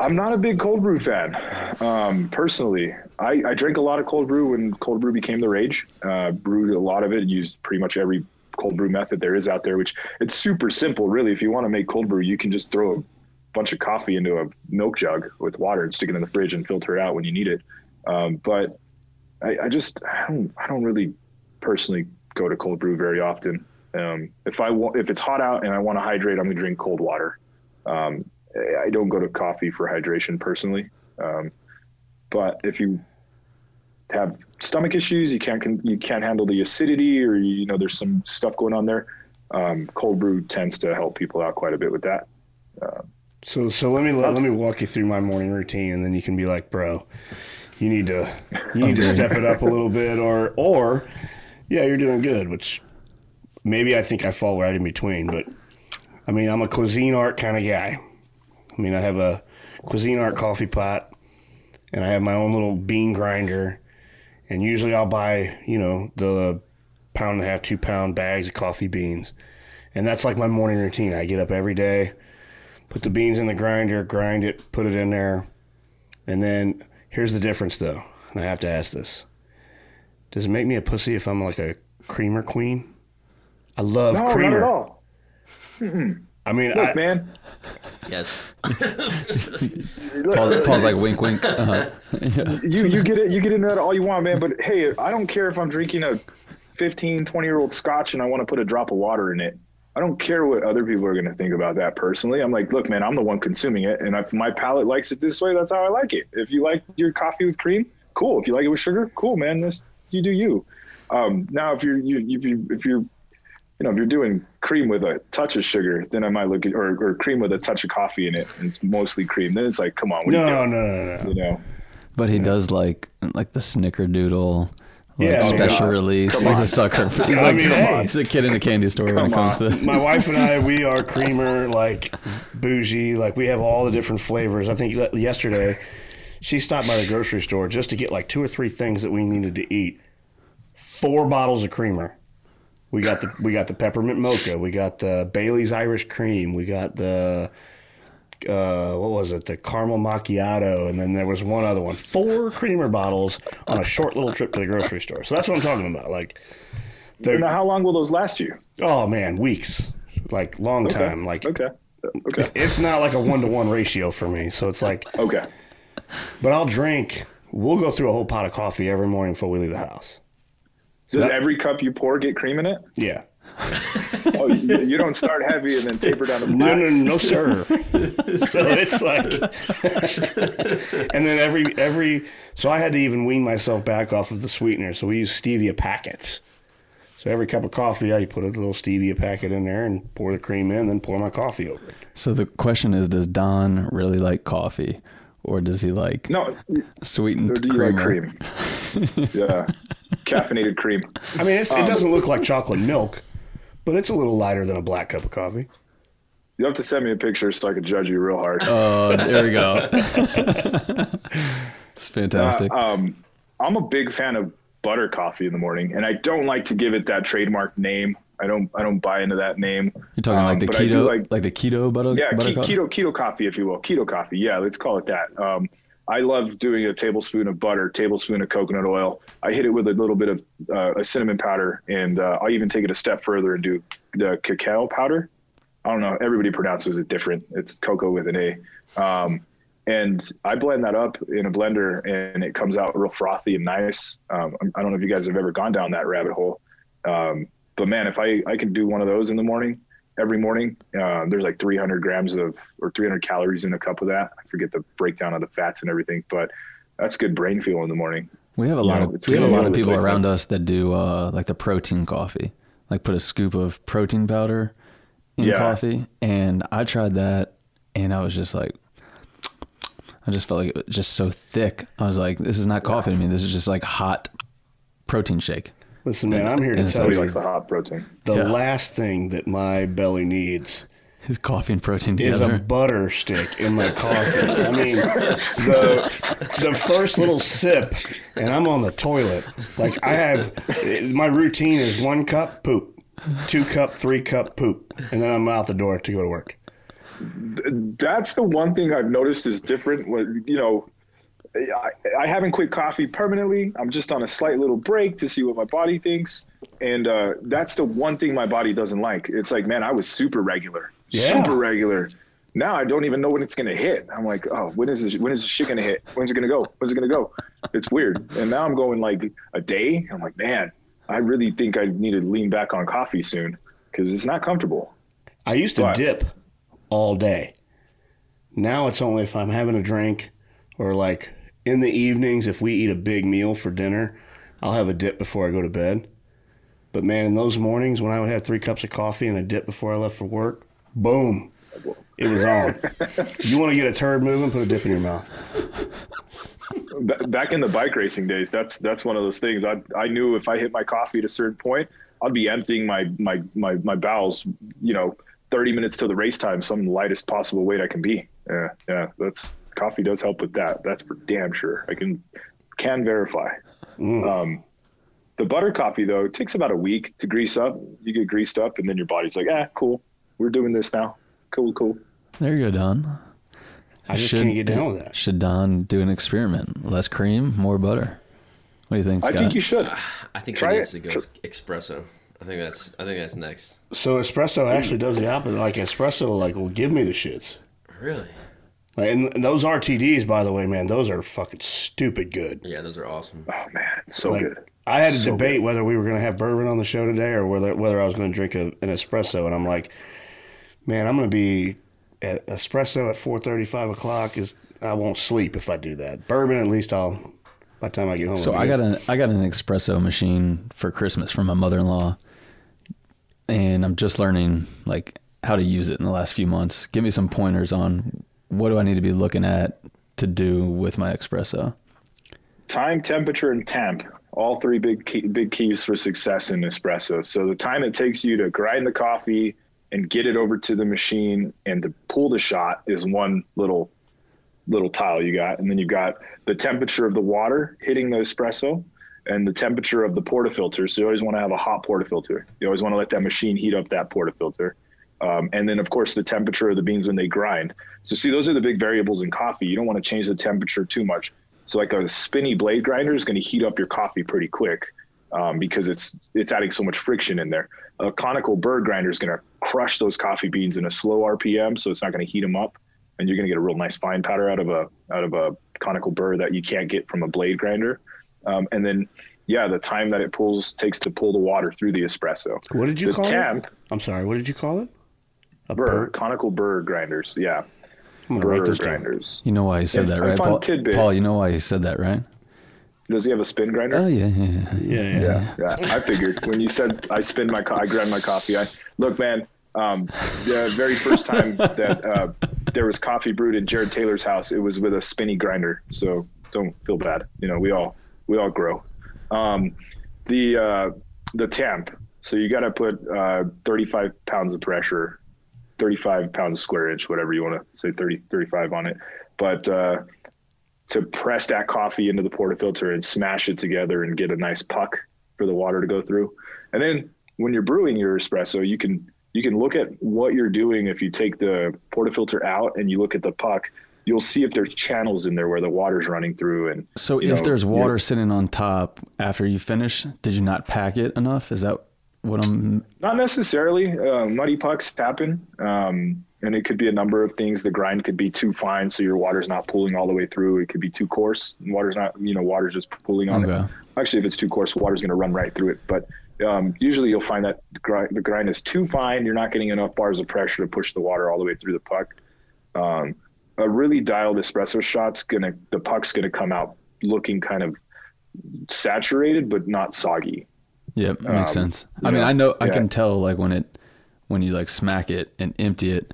I'm not a big cold brew fan, um, personally. I, I drank a lot of cold brew when cold brew became the rage. Uh, brewed a lot of it, used pretty much every cold brew method there is out there, which it's super simple, really. If you want to make cold brew, you can just throw a bunch of coffee into a milk jug with water and stick it in the fridge and filter it out when you need it. Um, but I, I, just I don't I don't really personally go to cold brew very often. Um, if I if it's hot out and I want to hydrate, I'm gonna drink cold water. Um, I don't go to coffee for hydration personally. Um, but if you have stomach issues, you can't you can't handle the acidity, or you know there's some stuff going on there. Um, cold brew tends to help people out quite a bit with that. Uh, so so let me let, let me walk you through my morning routine, and then you can be like, bro, you need to you need to step it up a little bit, or or yeah, you're doing good, which maybe I think I fall right in between, but I mean I'm a Cuisinart kind of guy. I mean I have a Cuisinart coffee pot, and I have my own little bean grinder and usually I'll buy, you know, the pound and a half, two pound bags of coffee beans. And that's like my morning routine. I get up every day, put the beans in the grinder, grind it, put it in there. And then here's the difference though, and I have to ask this. Does it make me a pussy if I'm like a creamer queen? I love No, creamer. not at all. [laughs] I mean, Look, I, man. Yes. [laughs] Paul's, Paul's like wink, wink. Uh-huh. [laughs] you you get it you get into that all you want man but hey i don't care if i'm drinking a 15 20 year old scotch and i want to put a drop of water in it i don't care what other people are going to think about that personally i'm like look man i'm the one consuming it and if my palate likes it this way that's how i like it if you like your coffee with cream cool if you like it with sugar cool man this you do you um, now if you're you if you if you're you know, if you're doing cream with a touch of sugar, then I might look at, or, or cream with a touch of coffee in it, and it's mostly cream. Then it's like, come on, what are you no, doing? no, no, no, no. You know, But he does like like the snickerdoodle. Like Yeah, oh special God. release. Come he's on. a sucker. for- He's [laughs] I like, mean, come hey. on. He's a kid in a candy store when it Come comes to My wife and I, we are [laughs] creamer, like bougie. Like we have all the different flavors. I think yesterday she stopped by the grocery store just to get like two or three things that we needed to eat. Four bottles of creamer. We got the we got the peppermint mocha. We got the Bailey's Irish cream. We got the uh, what was it? The caramel macchiato, and then there was one other one. Four creamer bottles on a short little trip to the grocery store. So that's what I'm talking about. Like, now how long will those last you? oh man, weeks, like long Okay. time. Like okay, okay, it's not like a one to one ratio for me. So it's like, okay. but I'll drink. We'll go through a whole pot of coffee every morning before we leave the house. Does that- every cup you pour get cream in it? Yeah. Oh, you, you don't start heavy and then taper down to No, black. no, no, no, sir. [laughs] so it's like, [laughs] and then every every. So I had to even wean myself back off of the sweetener. So we use stevia packets. So every cup of coffee, I put a little stevia packet in there and pour the cream in, then pour my coffee over it. So the question is, does Don really like coffee, or does he like No, sweetened or do you creamer? like cream? yeah, [laughs] caffeinated cream. I mean, it's, it doesn't look like chocolate milk, but it's a little lighter than a black cup of coffee. You have to send me a picture so I can judge you real hard. Oh, there we go. [laughs] it's fantastic. Uh, um, I'm a big fan of butter coffee in the morning, and I don't like to give it that trademark name. I don't. I don't buy into that name. You're talking Um, like the keto, like, like the keto butter, yeah, butter ke- keto keto coffee, if you will, keto coffee. Yeah, let's call it that. Um, I love doing a tablespoon of butter, tablespoon of coconut oil. I hit it with a little bit of uh, a cinnamon powder, and uh, I'll even take it a step further and do the cacao powder. I don't know. Everybody pronounces it different. It's cocoa with an A. Um, and I blend that up in a blender, and it comes out real frothy and nice. Um, I don't know if you guys have ever gone down that rabbit hole, um, but man, if I I can do one of those in the morning, every morning, uh, there's like 300 grams of or 300 calories in a cup of that. I forget the breakdown of the fats and everything, but that's good brain fuel in the morning. We have a You lot know, of we have a lot of people around us that do uh, like the protein coffee, like put a scoop of protein powder in Yeah. coffee, and I tried that, and I was just like, I just felt like it was just so thick. I was like, this is not coffee to me. This is just like hot protein shake. Listen, man, I'm here to And tell Nobody you likes the hot protein. the Yeah. last thing that my belly needs Is coffee and protein together. is a butter stick in my coffee. I [laughs] mean, the the first little sip, and I'm on the toilet. Like I have, my routine is one cup poop, two cup, three cup poop, and then I'm out the door to go to work. That's the one thing I've noticed is different. When you know, I, I haven't quit coffee permanently. I'm just on a slight little break to see what my body thinks, and uh, that's the one thing my body doesn't like. It's like, man, I was super regular, Yeah. super regular. Now I don't even know when it's gonna hit. I'm like, oh, when is this? When is this shit gonna hit? When's it gonna go? When's it gonna go? It's weird. And now I'm going like a day. I'm like, man, I really think I need to lean back on coffee soon because it's not comfortable. I used to Right. dip all day. Now it's only if I'm having a drink or like in the evenings if we eat a big meal for dinner, I'll have a dip before I go to bed. But man, in those mornings when I would have three cups of coffee and a dip before I left for work, boom, it was on. [laughs] you want to get a turd moving, put a dip in your mouth. Back in the bike racing days, that's that's one of those things. I I knew if I hit my coffee at a certain point, I'd be emptying my my my my bowels, you know, 30 minutes to the race time, so I'm lightest possible weight I can be. Yeah, yeah, that's coffee does help with that. That's for damn sure. I can can verify. Um, the butter coffee though, it takes about a week to grease up. You get greased up, and then your body's like, ah, cool, we're doing this now. Cool, cool. There you go, Don. I just Should- can't get down with that. Should Don do an experiment? Less cream, more butter. What do you think, Scott? I think you should. I think Try it needs to go espresso. I think that's I think that's next. So espresso actually does the opposite. Like espresso, like will give me the shits. Really? Like, and, and those RTDs, by the way, man, those are fucking stupid good. Yeah, those are awesome. Oh man, so Like, good. I had to So debate whether we were going to have bourbon on the show today or whether whether I was going to drink a, an espresso, and I'm like, man, I'm going to be at espresso at 4:30, 5 o'clock. Is I won't sleep if I do that. Bourbon, at least I'll by the time I get home. So I'll I be got an I got an espresso machine for Christmas from my mother-in-law, and I'm just learning like how to use it in the last few months. Give me some pointers on what do I need to be looking at to do with my espresso. Time, temperature, and temp. All three big key, big keys for success in espresso. So the time it takes you to grind the coffee and get it over to the machine and to pull the shot is one little little tile you got, and then you've got the temperature of the water hitting the espresso and the temperature of the portafilter. So you always want to have a hot portafilter. You always want to let that machine heat up that portafilter. Um, and then, of course, the temperature of the beans when they grind. So, see, those are the big variables in coffee. You don't want to change the temperature too much. So, like a spinny blade grinder is going to heat up your coffee pretty quick um, because it's it's adding so much friction in there. A conical bird grinder is going to crush those coffee beans in a slow RPM, so it's not going to heat them up, and you're going to get a real nice fine powder out of a out of a conical burr that you can't get from a blade grinder. Um, and then, yeah, the time that it pulls takes to pull the water through the espresso. What did you the call temp, it? I'm sorry. What did you call it? A bird, bird. conical burr grinders. Yeah, I'm gonna write bird this down. grinders. You know why he said Yeah, that, right, Paul? Paul, you know why he said that, right? Does he have a spin grinder? Oh yeah, yeah, yeah. Yeah, yeah. yeah, yeah. I figured when you said I spin my, co- I grind my coffee. I look, man. Um, the very first time that uh, there was coffee brewed in Jarred Taylor's house, it was with a spinny grinder. So don't feel bad. You know, we all we all grow. Um, the uh, the temp. So you got to put uh, 35 pounds of pressure, 35 pounds square inch, whatever you want to say, 30 35 on it. But uh, to press that coffee into the portafilter and smash it together and get a nice puck for the water to go through. And then when you're brewing your espresso, you can you can look at what you're doing if you take the portafilter out and you look at the puck, you'll see if there's channels in there where the water's running through and So if know, there's water sitting on top after you finish, did you not pack it enough? Is that what I'm? Not necessarily. Uh, muddy pucks happen, um, and it could be a number of things. The grind could be too fine, so your water's not pooling all the way through. It could be too coarse, and water's not, you know, water's just pooling on Okay. it. Actually, if it's too coarse, water's going to run right through it. But um, usually, you'll find that the grind, the grind is too fine. You're not getting enough bars of pressure to push the water all the way through the puck. Um, a really dialed espresso shot's gonna, the puck's gonna come out looking kind of saturated, but not soggy. Yep, makes Um, sense. you I mean, know, I know I yeah. can tell like when it when you like smack it and empty it,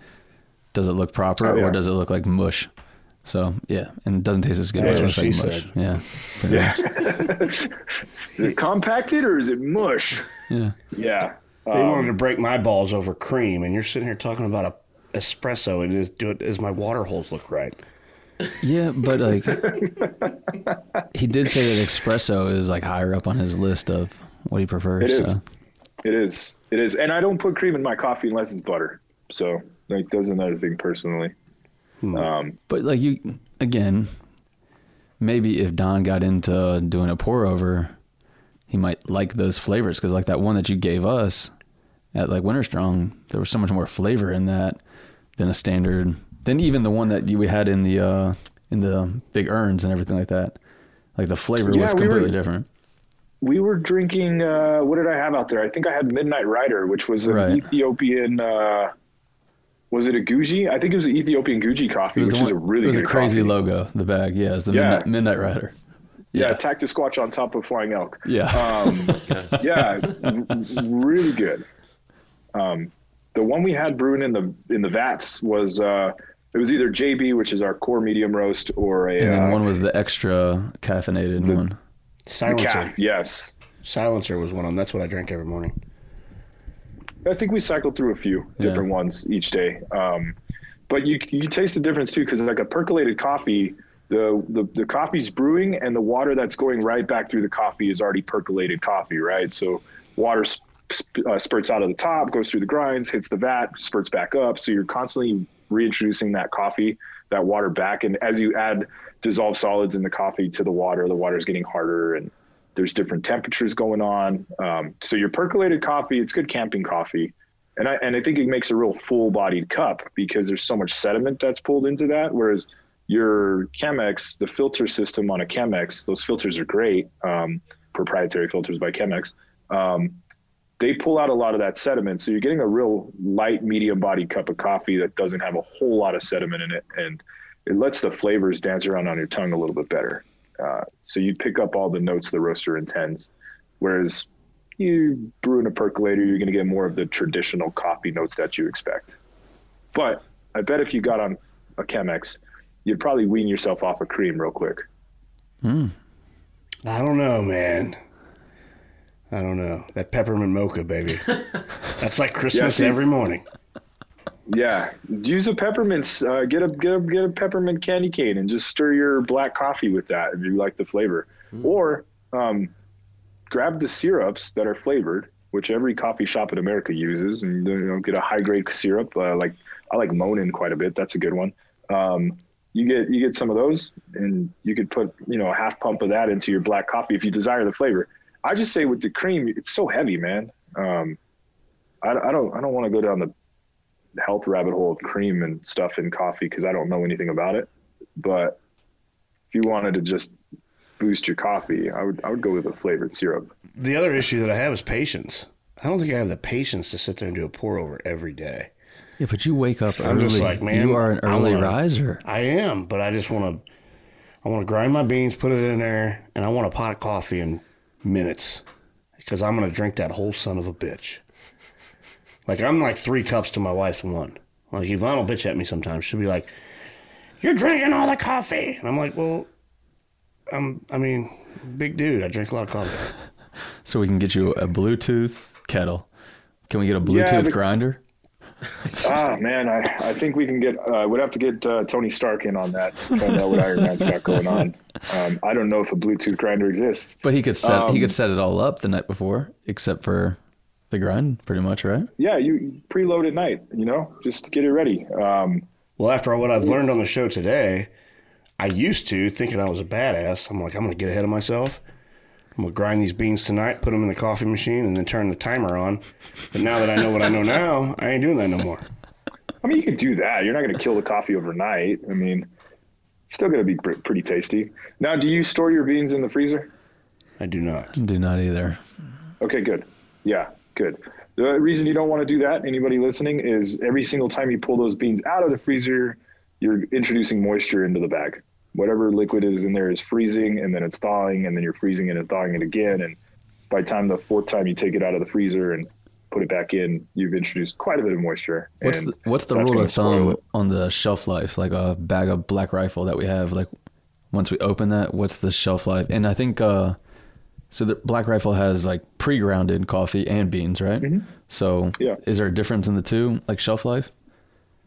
does it look proper Oh, yeah. or does it look like mush? So yeah, and it doesn't taste as good. That's but it what looks she like mush. Yeah, Yeah. [laughs] is it compacted or is it mush? yeah. Yeah. They Um, wanted to break my balls over cream, and you're sitting here talking about a espresso. And is do it as my water holes look right? Yeah, but like he did say that espresso is like higher up on his list of what he prefers. It is. So. It is. It is. And I don't put cream in my coffee unless it's butter. So like that's another thing personally. Um, But like you again, maybe if Don got into doing a pour over, he might like those flavors because like that one that you gave us at like Winter Strong, there was so much more flavor in that than a standard. Than even the one that you we had in the uh in the big urns and everything like that. Like the flavor Yeah, was we were- completely different. We were drinking uh, what did I have out there? I think I had Midnight Rider, which was an Right. Ethiopian uh, was it a Guji? I think it was an Ethiopian Guji coffee, which the is a really it was a crazy coffee. logo. The bag, yeah, it's the Yeah. midnight, midnight Rider. Yeah, Yeah. attack the squatch on top of flying elk. Yeah, Um, [laughs] yeah, really good. Um, the one we had brewing in the in the vats was uh, it was either JB, which is our core medium roast, or a and then uh, one was the extra caffeinated one. Silencer. Yes, Silencer was one of them. That's what I drank every morning. I think we cycled through a few Yeah. different ones each day. Um, but you you taste the difference too because like a percolated coffee, the, the the coffee's brewing and the water that's going right back through the coffee is already percolated coffee, right? So water sp- sp- uh, spurts out of the top, goes through the grinds, hits the vat, spurts back up. So you're constantly reintroducing that coffee, that water back, and as you add dissolved solids in the coffee to the water, the water is getting harder and There's different temperatures going on. Um, so your percolated coffee, it's good camping coffee. And I, and I think it makes a real full bodied cup because there's so much sediment that's pulled into that. Whereas your Chemex, the filter system on a Chemex, those filters are great, um, proprietary filters by Chemex. Um, they pull out a lot of that sediment. So you're getting a real light, medium bodied cup of coffee that doesn't have a whole lot of sediment in it. And it lets the flavors dance around on your tongue a little bit better. Uh, so you pick up all the notes the roaster intends. Whereas you brew in a percolator, you're going to get more of the traditional coffee notes that you expect. But I bet if you got on a Chemex, you'd probably wean yourself off of cream real quick. I don't know, man. I don't know. That peppermint mocha, baby. [laughs] That's like Christmas see- every morning. Yeah, use a peppermint. Uh, get a get a get a peppermint candy cane and just stir your black coffee with that if you like the flavor. Or um, grab the syrups that are flavored, which every coffee shop in America uses, and you know get a high grade syrup. Uh, like I like Monin quite a bit. That's a good one. Um, you get you get some of those, and you could put you know a half pump of that into your black coffee if you desire the flavor. I just say with the cream, it's so heavy, man. Um, I, I don't I don't want to go down the health rabbit hole of cream and stuff in coffee because I don't know anything about it. But if you wanted to just boost your coffee, I would I would go with a flavored syrup. The other issue that I have is patience. I don't think I have the patience to sit there and do a pour over every day. Yeah, but you wake up I'm early. just like, man, you are an I early wanna- riser. I am, but I just want to. I want to grind my beans, put it in there, and I want a pot of coffee in minutes because I'm gonna drink that whole son of a bitch. Like I'm like three cups to my wife's one. Like Yvonne will bitch at me sometimes. She'll be like, "You're drinking all the coffee," and I'm like, "Well, I'm. I mean, big dude. I drink a lot of coffee." [laughs] So we can get you a Bluetooth kettle. Can we get a Bluetooth Yeah, the- grinder? [laughs] Ah man, I, I think we can get. Uh, we'd have to get uh, Tony Stark in on that. Find out what Iron Man's got going on. Um, I don't know if a Bluetooth grinder exists. But he could set he Um, could set it all up the night before, except for the grind, pretty much, right? Yeah, you preload at night. You know, just get it ready. Um, Well, after what I've learned on the show today, I used to thinking I was a badass. I'm like, I'm gonna get ahead of myself. I'm gonna grind these beans tonight, put them in the coffee machine, and then turn the timer on. But now that I know what I know [laughs] now, I ain't doing that no more. I mean, you could do that. You're not going to kill the coffee overnight. I mean, it's still going to be pretty tasty. Now, do you store your beans in the freezer? I do not. Do not either. Okay, good. Yeah, good. The reason you don't want to do that, anybody listening, is every single time you pull those beans out of the freezer, you're introducing moisture into the bag. Whatever liquid is in there is freezing, and then it's thawing, and then you're freezing it and thawing it again. And by the time the fourth time you take it out of the freezer and put it back in, you've introduced quite a bit of moisture. What's the, what's the rule of thumb on the shelf life? Like a bag of Black Rifle that we have. Like once we open that, what's the shelf life? And I think uh, so. The Black Rifle has like pre-grounded coffee and beans, right? So Mm-hmm. Yeah. is there a difference in the two, like shelf life?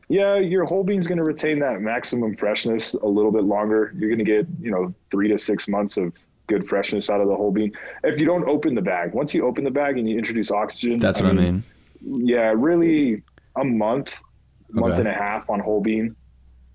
Yeah, your whole bean's going to retain that maximum freshness a little bit longer. You're going to get, you know, three to six months of good freshness out of the whole bean. If you don't open the bag, once you open the bag and you introduce oxygen, That's what I mean. Yeah, really a month, month Okay. and a half on whole bean,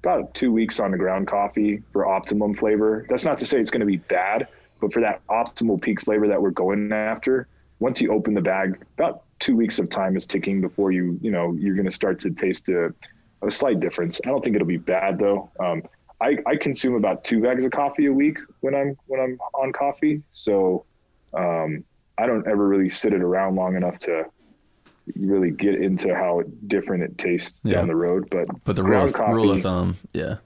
about two weeks on the ground coffee for optimum flavor. That's not to say it's going to be bad, but for that optimal peak flavor that we're going after, once you open the bag, about two weeks of time is ticking before you, you know, you're going to start to taste a, a slight difference. I don't think it'll be bad though. Um, I, I consume about two bags of coffee a week when I'm when I'm on coffee, so um, I don't ever really sit it around long enough to really get into how different it tastes Yeah. down the road. But But the rule of, rule of thumb, yeah.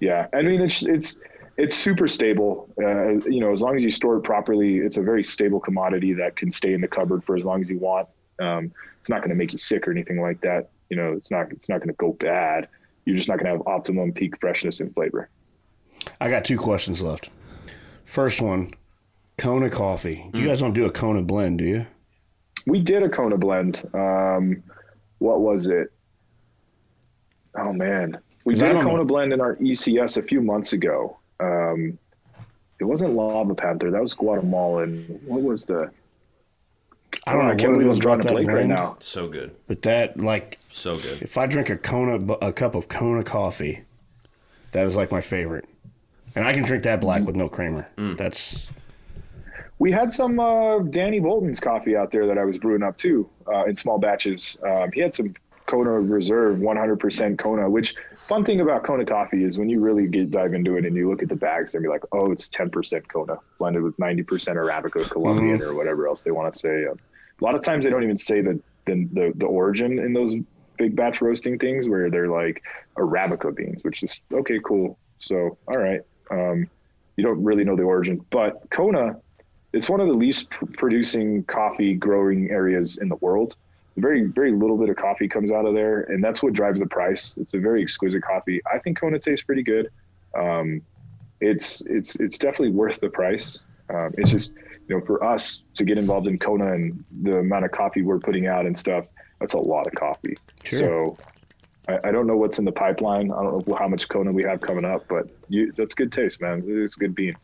yeah, I mean it's it's it's super stable. Uh, you know, as long as you store it properly, it's a very stable commodity that can stay in the cupboard for as long as you want. Um, it's not going to make you sick or anything like that. You know, it's not it's not going to go bad. You're just not going to have optimum peak freshness and flavor. I got two questions left. First one, Kona coffee. You guys don't do a Kona blend, do you? We did a Kona blend. Um, what was it? Oh man, we did a don't know. Kona blend in our ECS a few months ago. Um, it wasn't Lava Panther. That was Guatemalan. What was the? I don't know I can't it believe I'm drawing a blank right now. So good. But that, like, So good. if I drink a Kona, a cup of Kona coffee, that is like my favorite. And I can drink that black with no creamer. That's We had some uh, Danny Bolton's coffee out there that I was brewing up too uh, in small batches. Um, he had some Kona Reserve 100% Kona, which fun thing about Kona coffee is when you really get dive into it and you look at the bags and be like, oh, it's 10% Kona blended with 90% Arabica Colombian or whatever else they want to say. Um, a lot of times they don't even say the, the, the, the origin in those big batch roasting things where they're like Arabica beans, which is okay, cool. So, all right. Um, you don't really know the origin, but Kona, it's one of the least pr- producing coffee growing areas in the world. Very, very little bit of coffee comes out of there, and that's what drives the price. It's a very exquisite coffee. I think Kona tastes pretty good. Um, it's it's it's definitely worth the price. Um, it's just you know for us to get involved in Kona and the amount of coffee we're putting out and stuff, that's a lot of coffee. Sure. So I, I don't know what's in the pipeline. I don't know how much Kona we have coming up, but you, that's good taste, man. It's a good bean.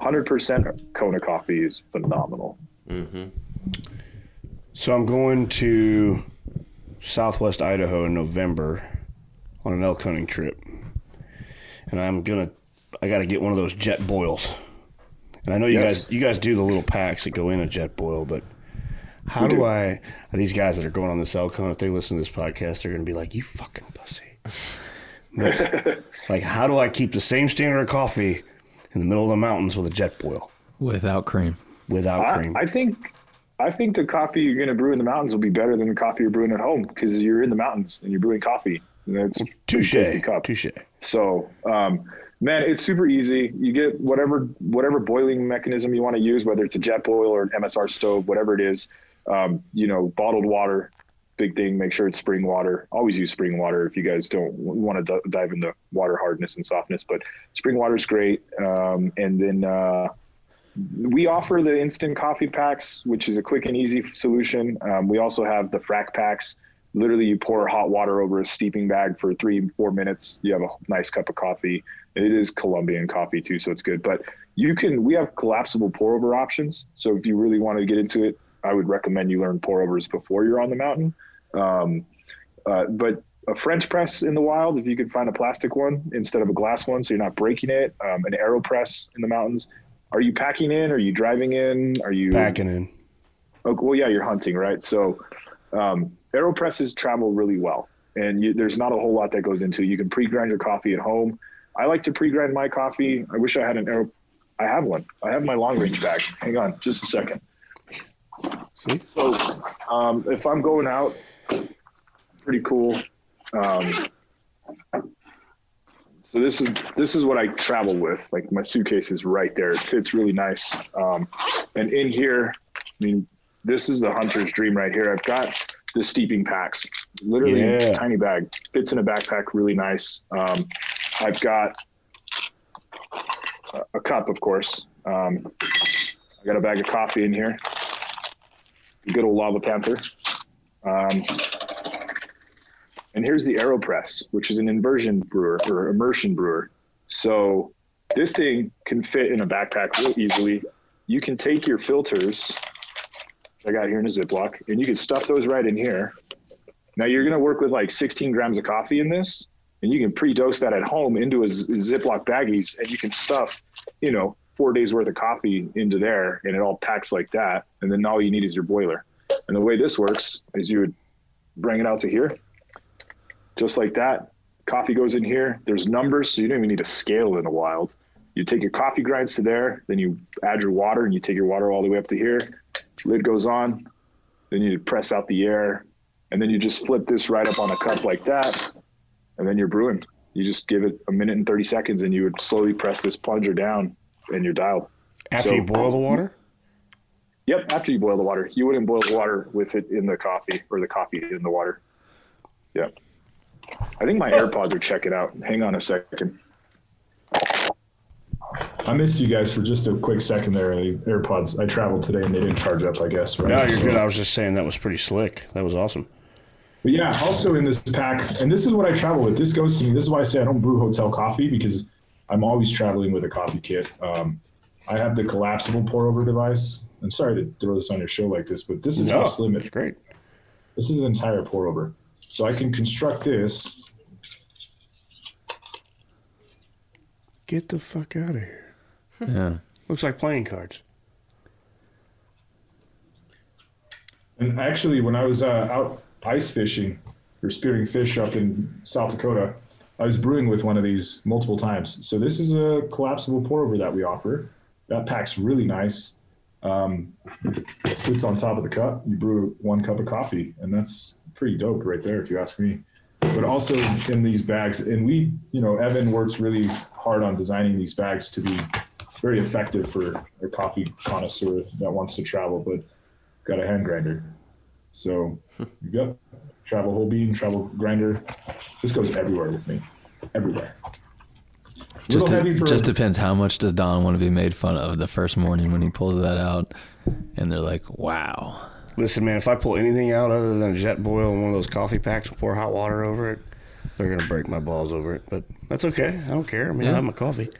Hundred percent Kona coffee is phenomenal. Mm-hmm. So I'm going to Southwest Idaho in November on an elk hunting trip, and I'm gonna I got to get one of those jet boils. And I know you Yes. guys you guys do the little packs that go in a jet boil, but how We do, do. I? These guys that are going on this elk hunt, if they listen to this podcast, they're gonna be like, "You fucking pussy." like, [laughs] like, how do I keep the same standard of coffee in the middle of the mountains with a jet boil without cream. without I, cream? I think I think the coffee you're going to brew in the mountains will be better than the coffee you're brewing at home because you're in the mountains and you're brewing coffee. And that's a Touche, tasty cup. touche. So, um, man, it's super easy. You get whatever whatever boiling mechanism you want to use, whether it's a jet boil or an MSR stove, whatever it is. Um, you know, bottled water, big thing. Make sure it's spring water. Always use spring water if you guys don't want to d- dive into water hardness and softness. But spring water is great. Um, and then uh, we offer the instant coffee packs, which is a quick and easy solution. Um, we also have the frac packs. Literally, you pour hot water over a steeping bag for three, four minutes. You have a nice cup of coffee. It is Colombian coffee too, so it's good. But you can. We have collapsible pour over options. So if you really want to get into it, I would recommend you learn pour overs before you're on the mountain. Um, uh, but a French press in the wild, if you could find a plastic one instead of a glass one, so you're not breaking it. Um, an AeroPress in the mountains. Are you packing in? Are you driving in? Are you Packing in. Oh, well, yeah, you're hunting, right? So, um, AeroPresses travel really well, and you, there's not a whole lot that goes into. it. You can pre-grind your coffee at home. I like to pre-grind my coffee. I wish I had an Aero. I have one. I have my long range bag. Hang on, just a second. See? So, um, if I'm going out, pretty cool. Um, so this is this is what I travel with. Like my suitcase is right there. It fits really nice. Um, and in here, I mean, this is the hunter's dream right here. I've got the steeping packs, literally Yeah. tiny bag, fits in a backpack, really nice. Um, I've got a- a cup, of course. Um, I got a bag of coffee in here. Good old Lava Panther. Um, and here's the AeroPress, which is an inversion brewer or immersion brewer. So this thing can fit in a backpack real easily. You can take your filters, I got here in a Ziploc, and you can stuff those right in here. Now you're going to work with like 16 grams of coffee in this, and you can pre-dose that at home into a Ziploc baggies, and you can stuff, you know, four days worth of coffee into there, and it all packs like that. And then all you need is your boiler. And the way this works is you would bring it out to here, just like that. Coffee goes in here. There's numbers, so you don't even need to scale in the wild. You take your coffee grinds to there, then you add your water, and you take your water all the way up to here. Lid goes on. Then you press out the air, and then you just flip this right up on a cup like that, and then you're brewing. You just give it a minute and 30 seconds, and you would slowly press this plunger down, and you're dialed. After So- you boil the water? Yep, after you boil the water. You wouldn't boil the water with it in the coffee or the coffee in the water. Yep. I think my AirPods are checking out. Hang on a second. I missed you guys for just a quick second there. The AirPods. I traveled today and they didn't charge up. I guess. Right? No, you're So- good. I was just saying that was pretty slick. That was awesome. But yeah, also in this pack, and this is what I travel with. This goes to me. This is why I say I don't brew hotel coffee because I'm always traveling with a coffee kit. Um, I have the collapsible pour over device. I'm sorry to throw this on your show like this, but this is No, how slim it's it. great. This is an entire pour over. So I can construct this. Get the fuck out of here. Yeah. Looks like playing cards. And actually, when I was uh, out ice fishing or spearing fish up in South Dakota, I was brewing with one of these multiple times. So this is a collapsible pour over that we offer. That pack's really nice. Um, it sits on top of the cup. You brew one cup of coffee, and that's pretty dope right there, if you ask me. But also in these bags, and we, you know, Evan works really hard on designing these bags to be very effective for a coffee connoisseur that wants to travel, but got a hand grinder. So [laughs] you got travel whole bean, travel grinder. This goes everywhere with me, everywhere. Just, heavy for just depends how much does Don want to be made fun of the first morning when he pulls that out, and they're like, "Wow." Listen, man, if I pull anything out other than a Jetboil and one of those coffee packs and pour hot water over it, they're gonna break my balls over it. But that's okay. I don't care. I mean, I Yeah. have my coffee.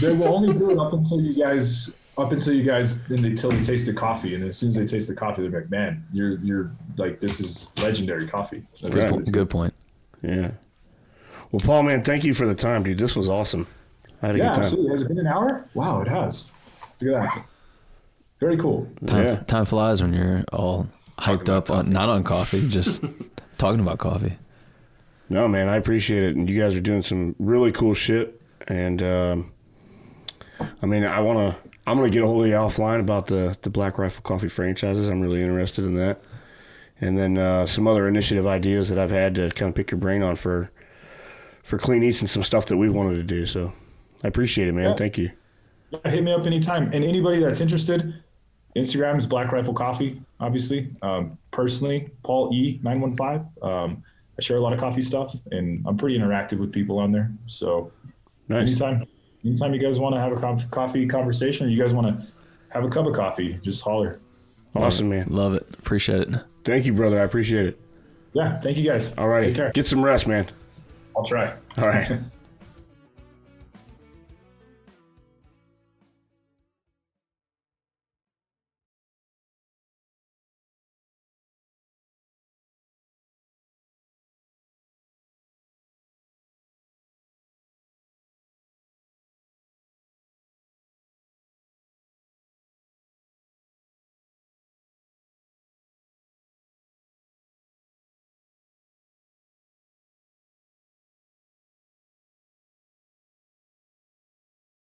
they will only do it up until you guys up until you guys until they taste the coffee and as soon as they taste the coffee they're like man you're you're like this is legendary coffee That's Right. what it's- Good point. Yeah. Well, Paul, man, thank you for the time, dude. This was awesome. I had a yeah good time. absolutely has it been an hour wow it has look at that very cool Time, Yeah. time flies when you're all hyped up on not on coffee, just [laughs] talking about coffee. No, man, I appreciate it, and you guys are doing some really cool shit. And um, I mean, I want to. I'm gonna get a hold of you offline about the the Black Rifle Coffee franchises. I'm really interested in that, and then uh, some other initiative ideas that I've had to kind of pick your brain on for for clean eats and some stuff that we've wanted to do. So I appreciate it, man. Yeah. Thank you. yeah, hit me up anytime and anybody that's interested instagram is black rifle coffee obviously um, personally paul e 915 um, i share a lot of coffee stuff and i'm pretty interactive with people on there so Nice. anytime anytime you guys want to have a co- coffee conversation or you guys want to have a cup of coffee just holler Awesome, man. Love it. Appreciate it. Thank you, brother. I appreciate it. yeah thank you guys All right. take care Get some rest, man. i'll try All right. [laughs]